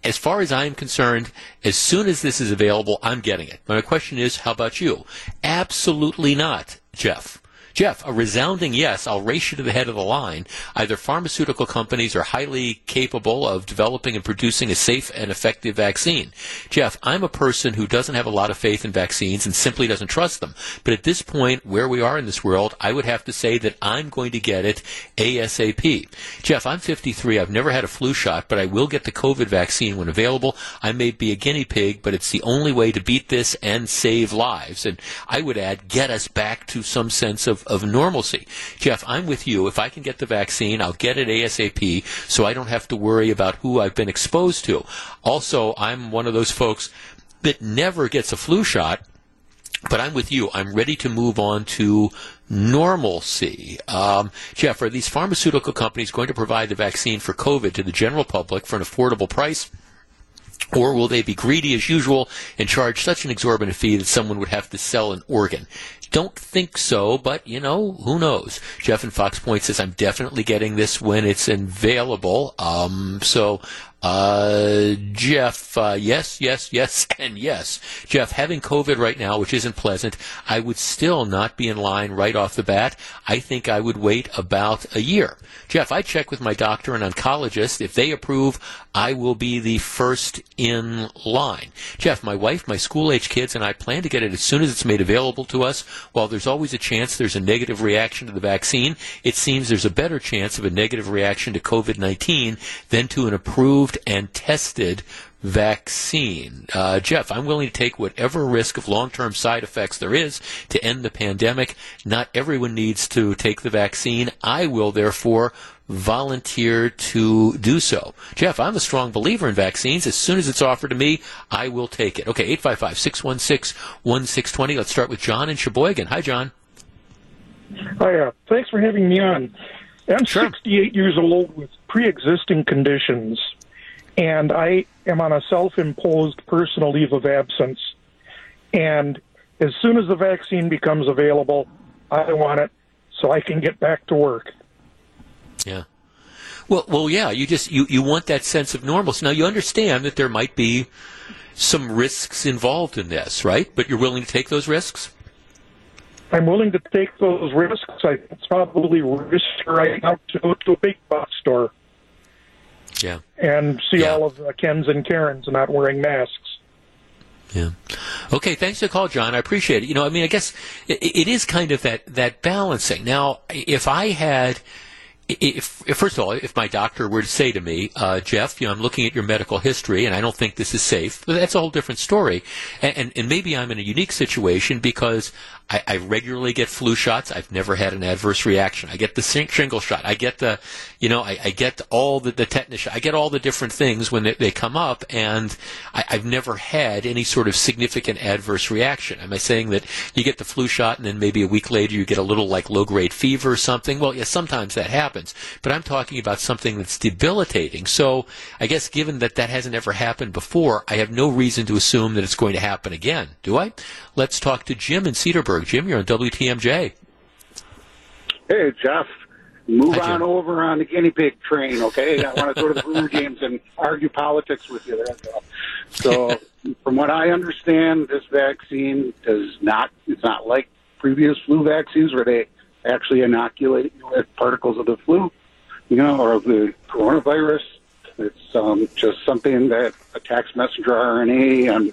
B: as far as I'm concerned, as soon as this is available, I'm getting it. My question is, how about you? Absolutely not, Jeff. Jeff, a resounding yes. I'll race you to the head of the line. Either pharmaceutical companies are highly capable of developing and producing a safe and effective vaccine. Jeff, I'm a person who doesn't have a lot of faith in vaccines and simply doesn't trust them. But at this point, where we are in this world, I would have to say that I'm going to get it ASAP. Jeff, I'm 53. I've never had a flu shot, but I will get the COVID vaccine when available. I may be a guinea pig, but it's the only way to beat this and save lives. And I would add, get us back to some sense of of, normalcy. Jeff, I'm with you. If I can get the vaccine, I'll get it ASAP so I don't have to worry about who I've been exposed to. Also, I'm one of those folks that never gets a flu shot. But I'm with you. I'm ready to move on to normalcy. Um, Jeff, are these pharmaceutical companies going to provide the vaccine for COVID to the general public for an affordable price? Or will they be greedy as usual and charge such an exorbitant fee that someone would have to sell an organ? Don't think so, but you know, who knows? Jeff in Fox Point says, I'm definitely getting this when it's available. Um, so uh, Jeff, uh, yes, yes, yes, and yes. Jeff, having COVID right now, which isn't pleasant, I would still not be in line right off the bat. I think I would wait about a year. Jeff, I check with my doctor and oncologist. If they approve, I will be the first in line. Jeff, my wife, my school age kids, and I plan to get it as soon as it's made available to us. While there's always a chance there's a negative reaction to the vaccine, it seems there's a better chance of a negative reaction to COVID-19 than to an approved approved and tested vaccine. Uh, Jeff, I'm willing to take whatever risk of long term side effects there is to end the pandemic. Not everyone needs to take the vaccine. I will, therefore, volunteer to do so. Jeff, I'm a strong believer in vaccines. As soon as it's offered to me, I will take it. Okay, 855 616 1620. Let's start with John in Sheboygan. Hi, John.
I: Hi, uh, thanks for having me on. I'm
B: sure.
I: 68 years old with pre existing conditions and I am on a self imposed personal leave of absence. And as soon as the vaccine becomes available, I want it so I can get back to work.
B: Yeah. Well, well, yeah. You just you, you want that sense of normalcy. Now you understand that there might be some risks involved in this, right? But you're willing to take those risks.
I: I'm willing to take those risks. I, think it's probably risky right now to go to a big box store.
B: Yeah.
I: And see
B: yeah.
I: all of the Kens and Karens not wearing masks.
B: Yeah. Okay. Thanks for the call, John. I appreciate it. You know, I mean, I guess it, it is kind of that that balancing. Now, if I had if, if, first of all, if my doctor were to say to me, uh, Jeff, you know, I'm looking at your medical history and I don't think this is safe, that's a whole different story. And, and, and, maybe I'm in a unique situation because I, I regularly get flu shots. I've never had an adverse reaction. I get the shingle shot. I get the, you know, I, I get all the, the tetanus shot. I get all the different things when they, they come up, and I, I've never had any sort of significant adverse reaction. Am I saying that you get the flu shot and then maybe a week later you get a little like low grade fever or something? Well, yes, sometimes that happens, but I'm talking about something that's debilitating. So I guess given that that hasn't ever happened before, I have no reason to assume that it's going to happen again, do I? Let's talk to Jim in Cedarburg. Jim, you're on WTMJ.
J: Hey, Jeff. Move
B: Hi,
J: on
B: Jim.
J: over on the guinea pig train, okay? I want to go to the Brewer games and argue politics with you there. So, from what I understand, this vaccine does not, it's not like previous flu vaccines where they actually inoculate you with particles of the flu, you know, or of the coronavirus. It's um, just something that attacks messenger RNA and,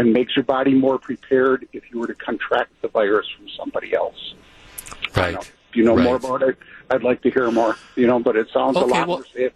J: and makes your body more prepared if you were to contract the virus from somebody else.
B: Right.
J: If you know more about it, I'd like to hear more. You know, but it sounds a lot
B: well-
J: more safe.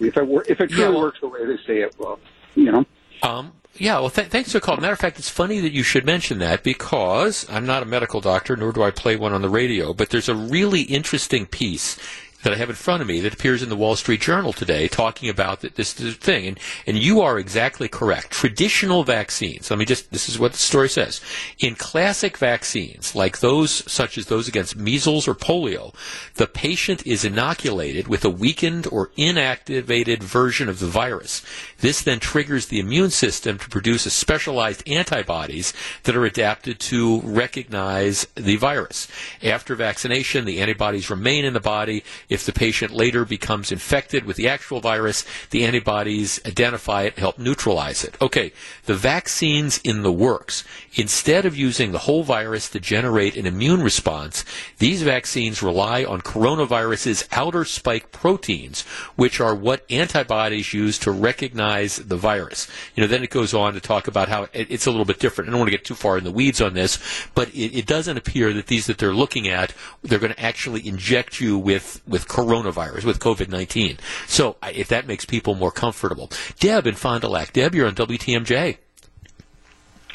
J: If it wor- if it truly
B: Yeah, well-
J: works the way they say it will, you know.
B: Um, yeah, well, th- thanks for the call. Matter of fact, it's funny that you should mention that because I'm not a medical doctor, nor do I play one on the radio, but there's a really interesting piece that I have in front of me that appears in the Wall Street Journal today talking about th- this, this thing. And, and you are exactly correct. Traditional vaccines, let me just, this is what the story says. In classic vaccines, like those such as those against measles or polio, the patient is inoculated with a weakened or inactivated version of the virus. This then triggers the immune system to produce a specialized antibodies that are adapted to recognize the virus. After vaccination, the antibodies remain in the body. If the patient later becomes infected with the actual virus, the antibodies identify it help neutralize it. Okay, the vaccines in the works. Instead of using the whole virus to generate an immune response, these vaccines rely on coronavirus's outer spike proteins, which are what antibodies use to recognize the virus. You know, then it goes on to talk about how it, it's a little bit different. I don't want to get too far in the weeds on this, but it, it doesn't appear that these that they're looking at, they're going to actually inject you with, with coronavirus, with COVID-19. So I- if that makes people more comfortable. Deb in Fond du Lac. Deb, you're on WTMJ.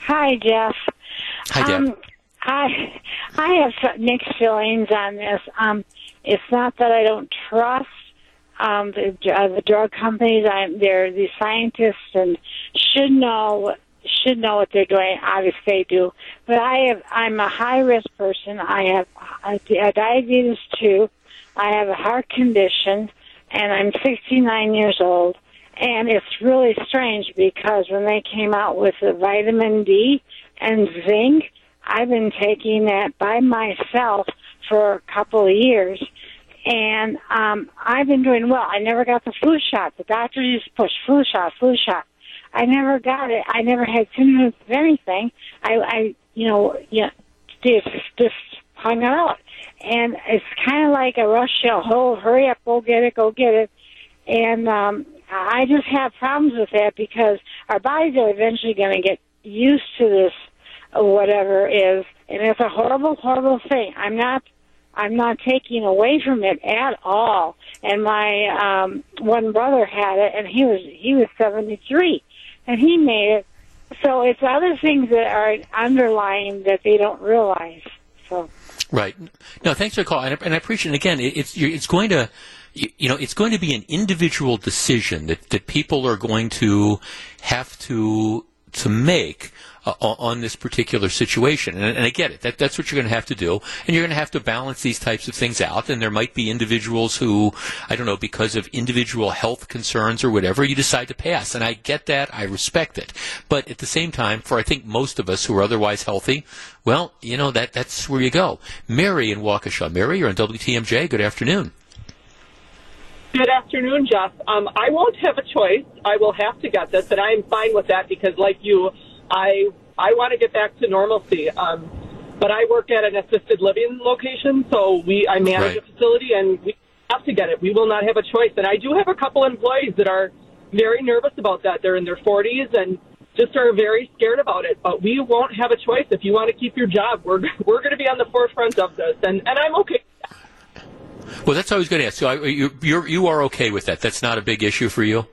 K: Hi, Jeff.
B: Hi, Deb.
K: Um, I I have mixed feelings on this. Um, it's not that I don't trust um, the uh, the drug companies. I'm they're the scientists and should know should know what they're doing. Obviously, they do. But I have I'm a high risk person. I have a, a diabetes too. I have a heart condition, and I'm 69 years old. And it's really strange because when they came out with the vitamin D and zinc, I've been taking that by myself for a couple of years. And um, I've been doing well. I never got the flu shot. The doctor used to push flu shot, flu shot. I never got it. I never had symptoms of anything. I, I you know, yeah, just just hung out. And it's kind of like a rush you. Oh, hurry up, go get it, go get it. And um, I just have problems with that because our bodies are eventually going to get used to this, whatever is, and it's a horrible, horrible thing. I'm not, I'm not taking away from it at all. And my um, one brother had it, and he was he was 73, and he made it. So it's other things that are underlying that they don't realize. So.
B: Right. No, thanks for the call, and I, and I appreciate. it. again, it's it's going to, you know, it's going to be an individual decision that that people are going to have to to make uh, on this particular situation. And, and I get it. That, that's what you're going to have to do. And you're going to have to balance these types of things out. And there might be individuals who, I don't know, because of individual health concerns or whatever, you decide to pass. And I get that. I respect it. But at the same time, for I think most of us who are otherwise healthy, well, you know, that, that's where you go. Mary in Waukesha. Mary, you're on WTMJ. Good afternoon.
L: Good afternoon, Jeff. Um, I won't have a choice. I will have to get this, and I'm fine with that because, like you, I I want to get back to normalcy. Um, but I work at an assisted living location, so we I manage
B: Right.
L: a facility, and we have to get it. We will not have a choice. And I do have a couple employees that are very nervous about that. They're in their 40s and just are very scared about it. But we won't have a choice if you want to keep your job. We're we're going to be on the forefront of this, and and I'm okay.
B: Well, that's what I was going to ask. So I, you, you're, you are okay with that. That's not a big issue for you?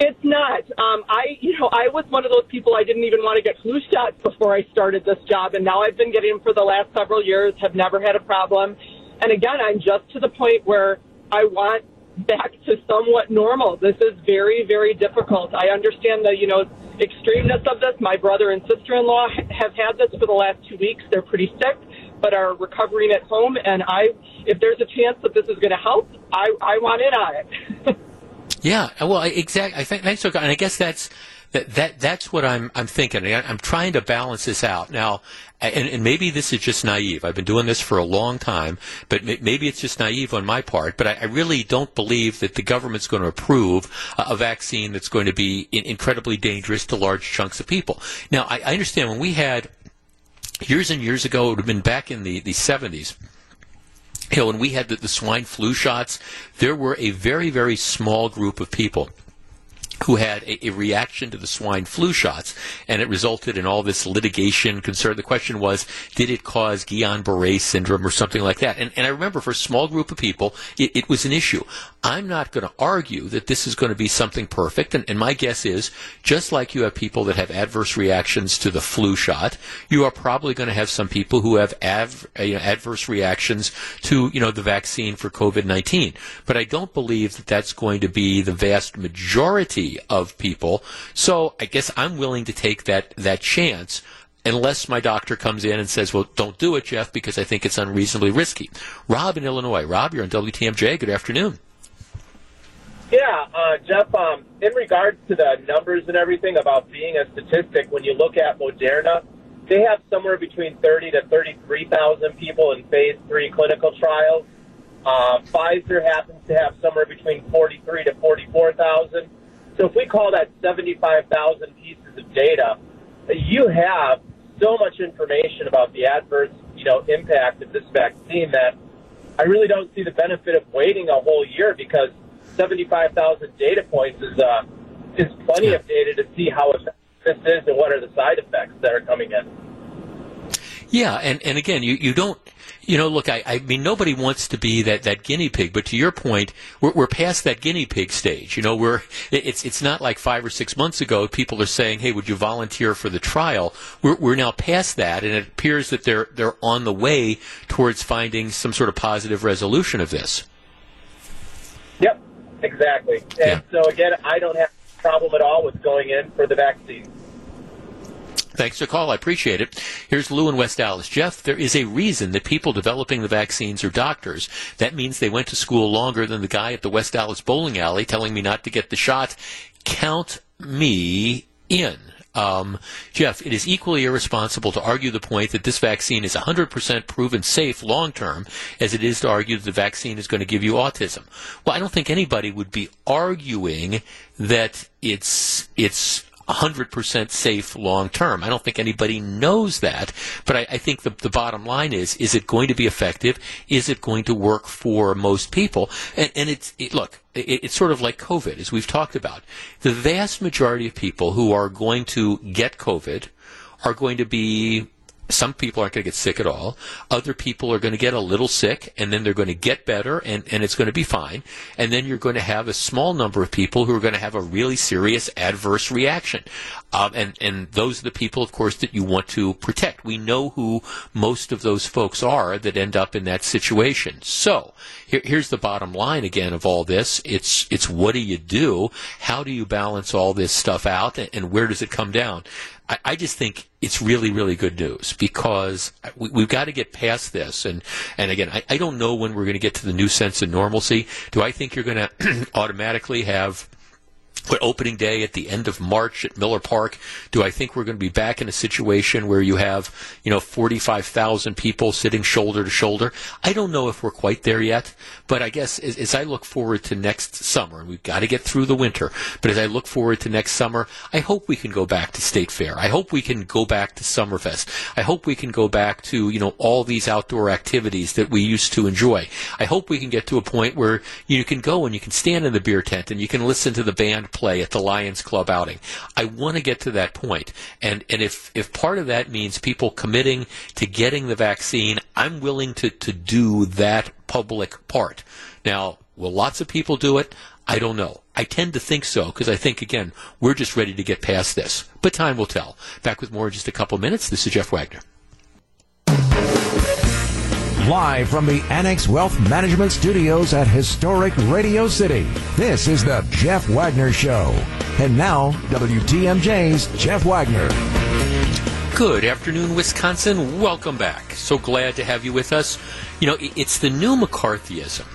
L: It's not. Um, I, you know, I was one of those people. I didn't even want to get flu shots before I started this job, and now I've been getting them for the last several years. Have never had a problem. And again, I'm just to the point where I want back to somewhat normal. This is very, very difficult. I understand the, you know, extremeness of this. My brother and sister-in-law have had this for the last two weeks. They're pretty sick, but are recovering at home. And I, if there's a chance that this is going to help, I, I want in on it.
B: yeah, well, exactly. I think thanks, and I guess that's that, that that's what I'm I'm thinking. I'm trying to balance this out now, and, and, maybe this is just naive. I've been doing this for a long time, but maybe it's just naive on my part. But I, I really don't believe that the government's going to approve a vaccine that's going to be in, incredibly dangerous to large chunks of people. Now, I, I understand when we had years and years ago, it would have been back in the the 70s you know, when we had the, the, swine flu shots, there were a very, very small group of people who had a, a, reaction to the swine flu shots, and it resulted in all this litigation concern. The question was, did it cause Guillain-Barré syndrome or something like that? And, and I remember for a small group of people, it, it was an issue. I'm not going to argue that this is going to be something perfect, and, and my guess is, just like you have people that have adverse reactions to the flu shot, you are probably going to have some people who have av- you know, adverse reactions to, you know, the vaccine for COVID-19. But I don't believe that that's going to be the vast majority of people. So I guess I'm willing to take that, that chance unless my doctor comes in and says, well, don't do it, Jeff, because I think it's unreasonably risky. Rob in Illinois. Rob, you're on WTMJ. Good afternoon.
M: Yeah, uh, Jeff, um, in regards to the numbers and everything about being a statistic, when you look at Moderna, they have somewhere between 30 to 33,000 people in phase three clinical trials. Uh, Pfizer happens to have somewhere between 43 to 44,000. So if we call that 75,000 pieces of data, you have so much information about the adverse, you know, impact of this vaccine that I really don't see the benefit of waiting a whole year because 75,000 data points is uh, is plenty yeah. of data to see how effective this is and what are the side effects that are coming in.
B: Yeah, and, and again, you, you don't you know, look, I, I mean, nobody wants to be that, that guinea pig, but to your point, we're, we're past that guinea pig stage. You know, we're, it's, it's not like five or six months ago people are saying, hey, would you volunteer for the trial? We're, we're now past that, and it appears that they're, they're on the way towards finding some sort of positive resolution of this.
M: Yep, exactly. And yeah. so, again, I don't have a problem at all with going in for the vaccine.
B: Thanks for the call. I appreciate it. Here's Lou in West Allis. Jeff, there is a reason that people developing the vaccines are doctors. That means they went to school longer than the guy at the West Allis bowling alley telling me not to get the shot. Count me in. Um, Jeff, it is equally irresponsible to argue the point that this vaccine is 100% proven safe long term as it is to argue that the vaccine is going to give you autism. Well, I don't think anybody would be arguing that it's it's 100% safe long term. I don't think anybody knows that, but I, I think the, the, bottom line is, is it going to be effective? Is it going to work for most people? And, and it's, it, look, it, it's sort of like COVID, as we've talked about. The vast majority of people who are going to get COVID are going to be some people aren't going to get sick at all. Other people are going to get a little sick and then they're going to get better and, and it's going to be fine. And then you're going to have a small number of people who are going to have a really serious adverse reaction. Um, and, and those are the people, of course, that you want to protect. We know who most of those folks are that end up in that situation. So here, here's the bottom line again of all this. It's, it's what do you do? How do you balance all this stuff out and, and where does it come down? I, I just think it's really, really good news because we, have got to get past this. And, and again, I, I don't know when we're going to get to the new sense of normalcy. Do I think you're going to automatically have but opening day at the end of March at Miller Park, do I think we're going to be back in a situation where you have, you know, 45,000 people sitting shoulder to shoulder? I don't know if we're quite there yet, but I guess as, as I look forward to next summer, and we've got to get through the winter, but as I look forward to next summer, I hope we can go back to State Fair. I hope we can go back to Summerfest. I hope we can go back to, you know, all these outdoor activities that we used to enjoy. I hope we can get to a point where you can go and you can stand in the beer tent and you can listen to the band play at the Lions Club outing. I want to get to that point. And, and if, if part of that means people committing to getting the vaccine, I'm willing to, to do that public part. Now, will lots of people do it? I don't know. I tend to think so because I think, again, we're just ready to get past this. But time will tell. Back with more in just a couple minutes. This is Jeff Wagner.
A: Live from the Annex Wealth Management Studios at historic Radio City, this is the Jeff Wagner Show. And now, WTMJ's Jeff Wagner.
B: Good afternoon, Wisconsin. Welcome back. So glad to have you with us. You know, it's the new McCarthyism,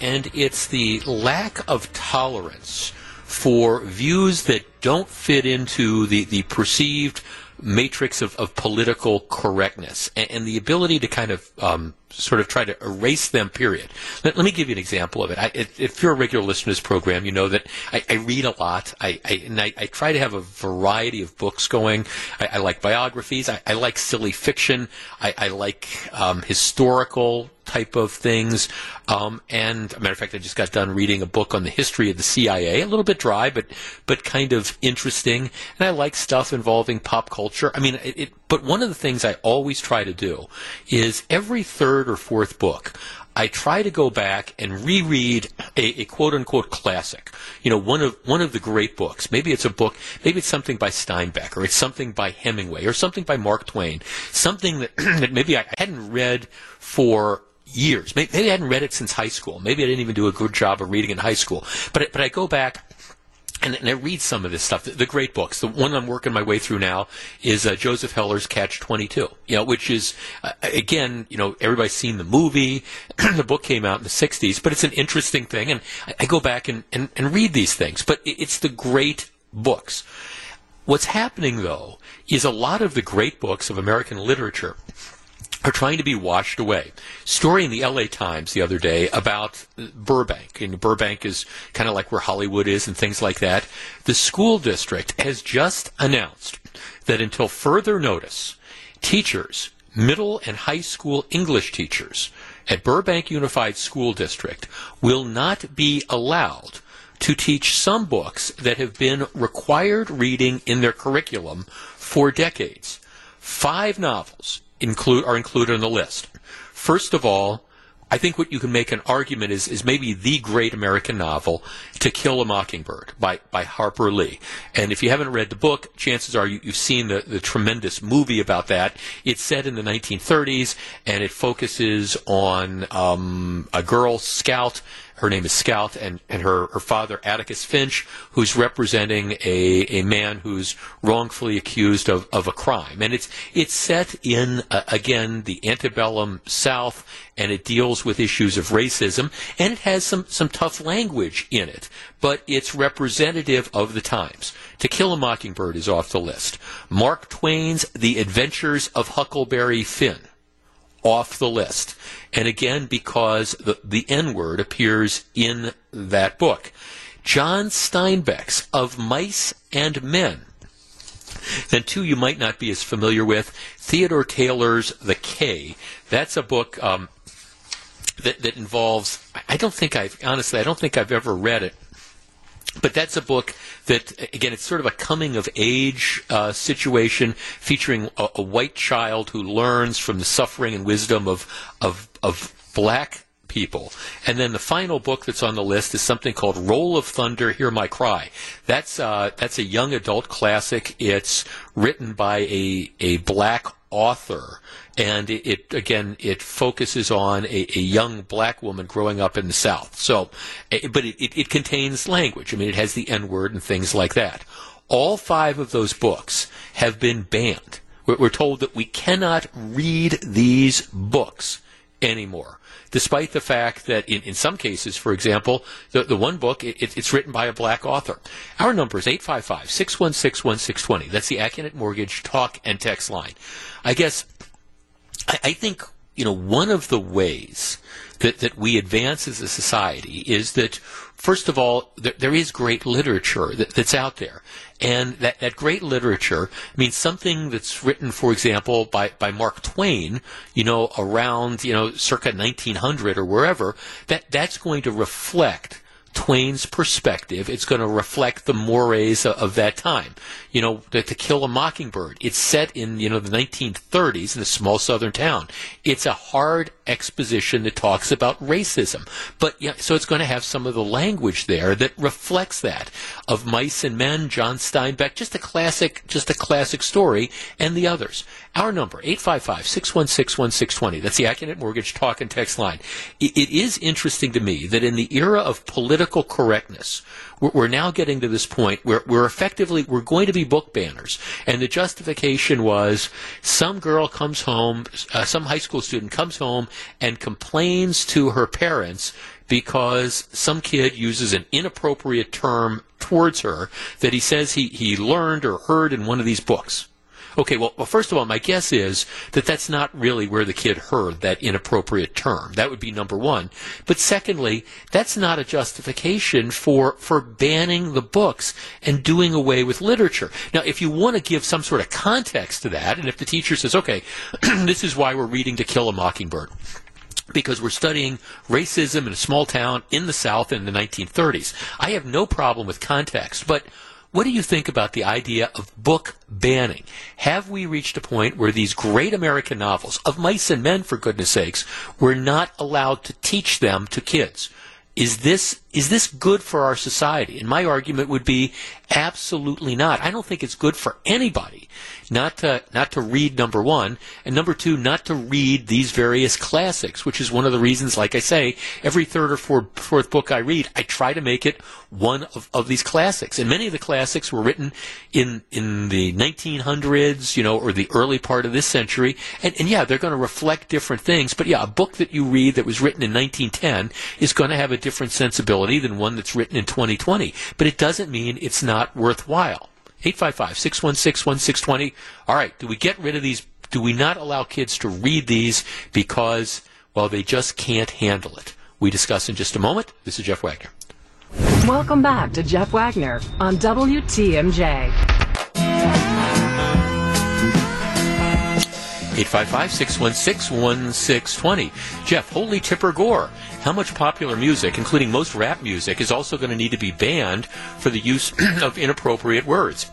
B: and, it's the lack of tolerance for views that don't fit into the, the perceived matrix of, of political correctness and, and, the ability to kind of um, sort of try to erase them, period. Let, let me give you an example of it. I, if, you're a regular listener to this program, you know that I, I read a lot. I, and I, try to have a variety of books going. I, like biographies. I, like silly fiction. I, like um, historical type of things. Um, and a matter of fact, I just got done reading a book on the history of the CIA. A little bit dry, but but kind of interesting. And I like stuff involving pop culture. I mean, it, it but one of the things I always try to do is every third or fourth book, I try to go back and reread a, a, quote unquote classic. You know, one of one of the great books. Maybe it's a book, maybe it's something by Steinbeck, or it's something by Hemingway, or something by Mark Twain. Something that, that maybe I hadn't read for years. Maybe, maybe I hadn't read it since high school. Maybe I didn't even do a good job of reading in high school. But but I go back and, and, I read some of this stuff, the, the, great books. The one I'm working my way through now is uh, Joseph Heller's Catch 22, you know, which is, uh, again, you know, everybody's seen the movie. the book came out in the 60s, but it's an interesting thing. And I, I go back and, and, and, read these things, but it's the great books. What's happening, though, is a lot of the great books of American literature are trying to be washed away. Story in the LA Times the other day about Burbank, and Burbank is kind of like where Hollywood is and things like that. The school district has just announced that until further notice, teachers, middle and high school English teachers at Burbank Unified School District will not be allowed to teach some books that have been required reading in their curriculum for decades. Five novels include are included on the list. First of all, I think what you can make an argument is is maybe the great American novel, To Kill a Mockingbird by, by Harper Lee. And if you haven't read the book, chances are you, have seen the, the tremendous movie about that. It's set in the 1930s and it focuses on um, a girl scout her name is Scout, and, and her, her father, Atticus Finch, who's representing a, a man who's wrongfully accused of, of a crime. And it's, it's set in, uh, again, the antebellum South, and it deals with issues of racism, and it has some, some tough language in it, but it's representative of the times. To Kill a Mockingbird is off the list. Mark Twain's The Adventures of Huckleberry Finn off the list. And again, because the, the N word appears in that book. John Steinbeck's Of Mice and Men. Then, two you might not be as familiar with Theodore Taylor's The Cay. That's a book um, that, that involves, I don't think I've, honestly, I don't think I've ever read it but that's a book that, again, it's sort of a coming of age uh, situation featuring a, a, white child who learns from the suffering and wisdom of, of, of black people. And then the final book that's on the list is something called Roll of Thunder, Hear My Cry. That's, uh, that's a young adult classic. It's written by a, a black author and it, it, again it focuses on a, a, young black woman growing up in the South. So, but it, it, it contains language. I mean, it has the N word and things like that. All five of those books have been banned. We're, we're told that we cannot read these books anymore despite the fact that in, in some cases, for example, the, the one book, it, it's written by a black author. Our number is 855 616 1620. That's the Accunet Mortgage talk and text line. I guess I, I think you know one of the ways that, that we advance as a society is that first of all there, there is great literature that, that's out there and that, that great literature means something that's written for example by, by mark twain you know around you know circa 1900 or wherever that that's going to reflect Twain's perspective. It's going to reflect the mores of, of that time. You know, to, to, Kill a Mockingbird. It's set in, you know, the 1930s in a small southern town. It's a hard exposition that talks about racism. But yeah, so it's going to have some of the language there that reflects that of mice and men, John Steinbeck, just a classic, just a classic story, and the others. Our number, 855-616-1620. That's the Accunet Mortgage talk and text line. It, it is interesting to me that in the era of political correctness, we're, now getting to this point where we're effectively, we're going to be book banners. And the justification was some girl comes home, uh, some high school student comes home and complains to her parents because some kid uses an inappropriate term towards her that he says he, he learned or heard in one of these books. Okay, well, well, first of all, my guess is that that's not really where the kid heard that inappropriate term. That would be number one. But secondly, that's not a justification for, for banning the books and doing away with literature. Now, if you want to give some sort of context to that, and if the teacher says, okay, this is why we're reading To Kill a Mockingbird because we're studying racism in a small town in the South in the 1930s. I have no problem with context, but what do you think about the idea of book banning? Have we reached a point where these great American novels, of mice and men for goodness sakes, we're not allowed to teach them to kids? Is this is this good for our society? And my argument would be absolutely not. I don't think it's good for anybody not to not to read number one, and number two, not to read these various classics, which is one of the reasons. Like I say, every third or fourth, fourth book I read, I try to make it one of, of these classics. And many of the classics were written in in the 1900s, you know, or the early part of this century. And, and yeah, they're going to reflect different things. But yeah, a book that you read that was written in 1910 is going to have a different sensibility than one that's written in 2020. But it doesn't mean it's not worthwhile. 855 616 1620. All right, do we get rid of these? Do we not allow kids to read these because, well, they just can't handle it? We discuss in just a moment. This is Jeff Wagner.
E: Welcome back to Jeff Wagner on WTMJ.
B: 855 616 1620. Jeff, Holy Tipper Gore. How much popular music, including most rap music, is also going to need to be banned for the use of inappropriate words?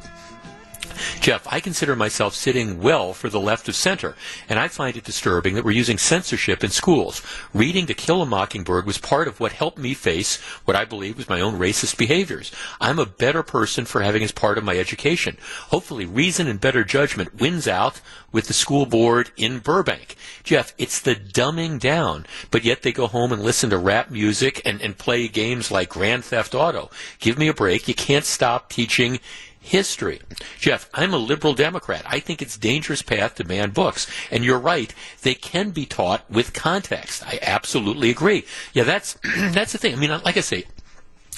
B: Jeff, I consider myself sitting well for the left of center, and I find it disturbing that we're using censorship in schools. Reading To Kill a Mockingbird was part of what helped me face what I believe was my own racist behaviors. I'm a better person for having as part of my education. Hopefully, reason and better judgment wins out with the school board in Burbank. Jeff, it's the dumbing down, but yet they go home and listen to rap music and, and play games like Grand Theft Auto. Give me a break. You can't stop teaching history. Jeff, I'm a liberal Democrat. I think it's dangerous path to ban books. And you're right, they can be taught with context. I absolutely agree. Yeah, that's that's the thing. I mean, like I say,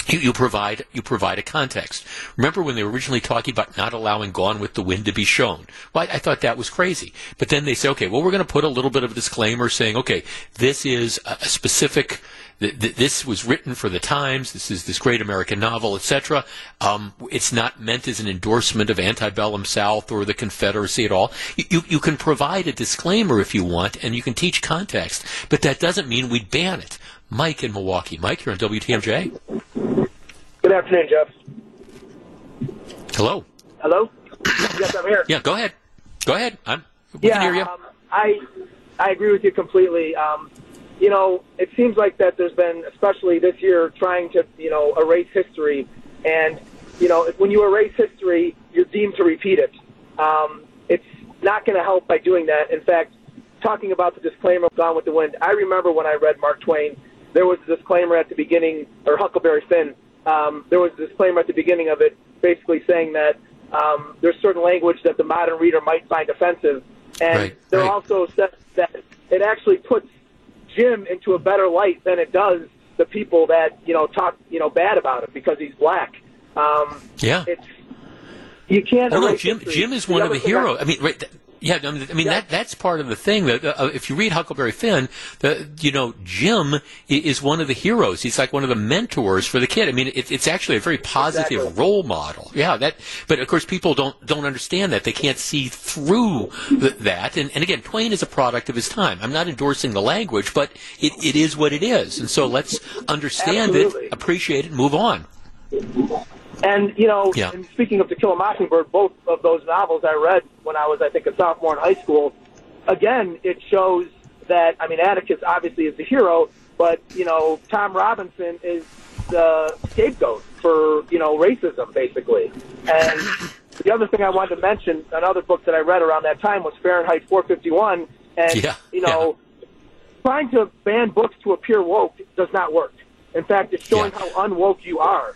B: you, you, provide you provide a context. Remember when they were originally talking about not allowing Gone with the Wind to be shown? Well, I, I thought that was crazy. But then they say, okay, well, we're going to put a little bit of a disclaimer saying, okay, this is a, a specific this was written for the Times. This is this great American novel, etc. Um, it's not meant as an endorsement of antebellum South or the Confederacy at all. You, you, you can provide a disclaimer if you want, and you can teach context, but that doesn't mean we'd ban it. Mike in Milwaukee. Mike, you're on WTMJ.
N: Good afternoon, Jeff.
B: Hello.
N: Hello. yes, I'm here.
B: Yeah, go ahead. Go ahead. I'm. We
N: yeah,
B: can hear you.
N: Um, I I agree with you completely. Um, you know, it seems like that there's been, especially this year, trying to, you know, erase history. And, you know, when you erase history, you're deemed to repeat it. Um, it's not going to help by doing that. In fact, talking about the disclaimer of Gone with the Wind, I remember when I read Mark Twain, there was a disclaimer at the beginning, or Huckleberry Finn, um, there was a disclaimer at the beginning of it basically saying that um, there's certain language that the modern reader might find offensive. And
B: right,
N: there
B: right.
N: also says that it actually puts Jim into a better light than it does the people that you know talk you know bad about him because he's black. Um,
B: yeah,
N: it's you can't.
B: Oh no, Jim.
N: history.
B: Jim is one of the heroes. I mean, right. Yeah, I mean, I mean that that's part of the thing. That uh, if you read Huckleberry Finn, the you know Jim is one of the heroes. He's like one of the mentors for the kid. I mean, it, it's actually a very positive
N: Exactly.
B: role model. Yeah, that. But of course, people don't don't understand that. They can't see through th- that. And, and again, Twain is a product of his time. I'm not endorsing the language, but it, it is what it is. And so let's understand
N: Absolutely.
B: it, appreciate it, and move on.
N: And you know,
B: Yeah.
N: and speaking of To Kill a Mockingbird, both of those novels I read when I was, I think, a sophomore in high school. Again, it shows that I mean, Atticus obviously is the hero, but you know, Tom Robinson is the scapegoat for you know racism, basically. And the other thing I wanted to mention, another book that I read around that time was Fahrenheit 451, and
B: Yeah,
N: you know, trying to ban books to appear woke does not work. In fact, it's showing how unwoke you are.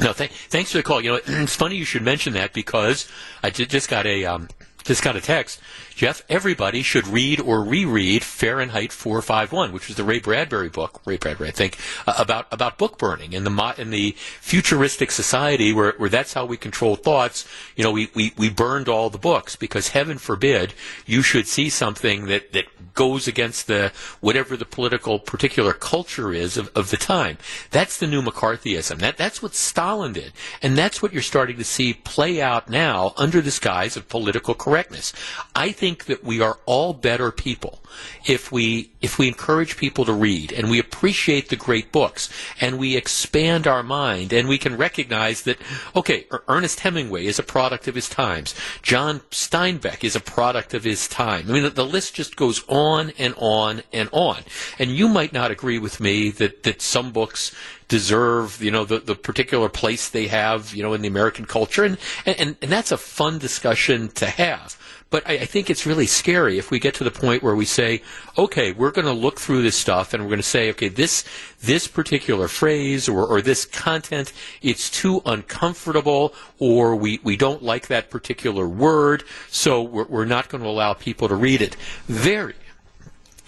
B: No, th- thanks for the call. You know, it's funny you should mention that because I just got a um, just got a text. Jeff, everybody should read or reread Fahrenheit 451, which was the Ray Bradbury book, Ray Bradbury, I think, uh, about about book burning in the mo- in the futuristic society where, where that's how we control thoughts. You know, we, we, we burned all the books because heaven forbid you should see something that, that goes against the whatever the political particular culture is of, of the time. That's the new McCarthyism. That that's what Stalin did, and that's what you're starting to see play out now under the guise of political correctness. I think that we are all better people if we if we encourage people to read and we appreciate the great books and we expand our mind and we can recognize that okay, Er- Ernest Hemingway is a product of his times. John Steinbeck is a product of his time. I mean, the, the list just goes on and on and on. And you might not agree with me that that some books deserve, you know, the, the particular place they have, you know, in the American culture. And, and, and that's a fun discussion to have. But I, I think it's really scary if we get to the point where we say, okay, we're going to look through this stuff and we're going to say, okay, this, this particular phrase or, or this content, it's too uncomfortable or we, we don't like that particular word, so we're, we're not going to allow people to read it. Very,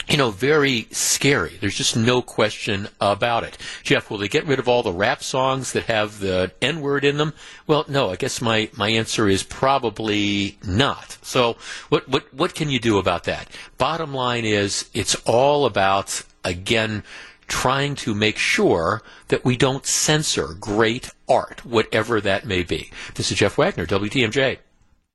B: you know, very scary. There's just no question about it. Jeff, will they get rid of all the rap songs that have the N word in them? Well, no. I guess my, my answer is probably not. So, what what what can you do about that? Bottom line is, it's all about again trying to make sure that we don't censor great art, whatever that may be. This is Jeff Wagner, WTMJ.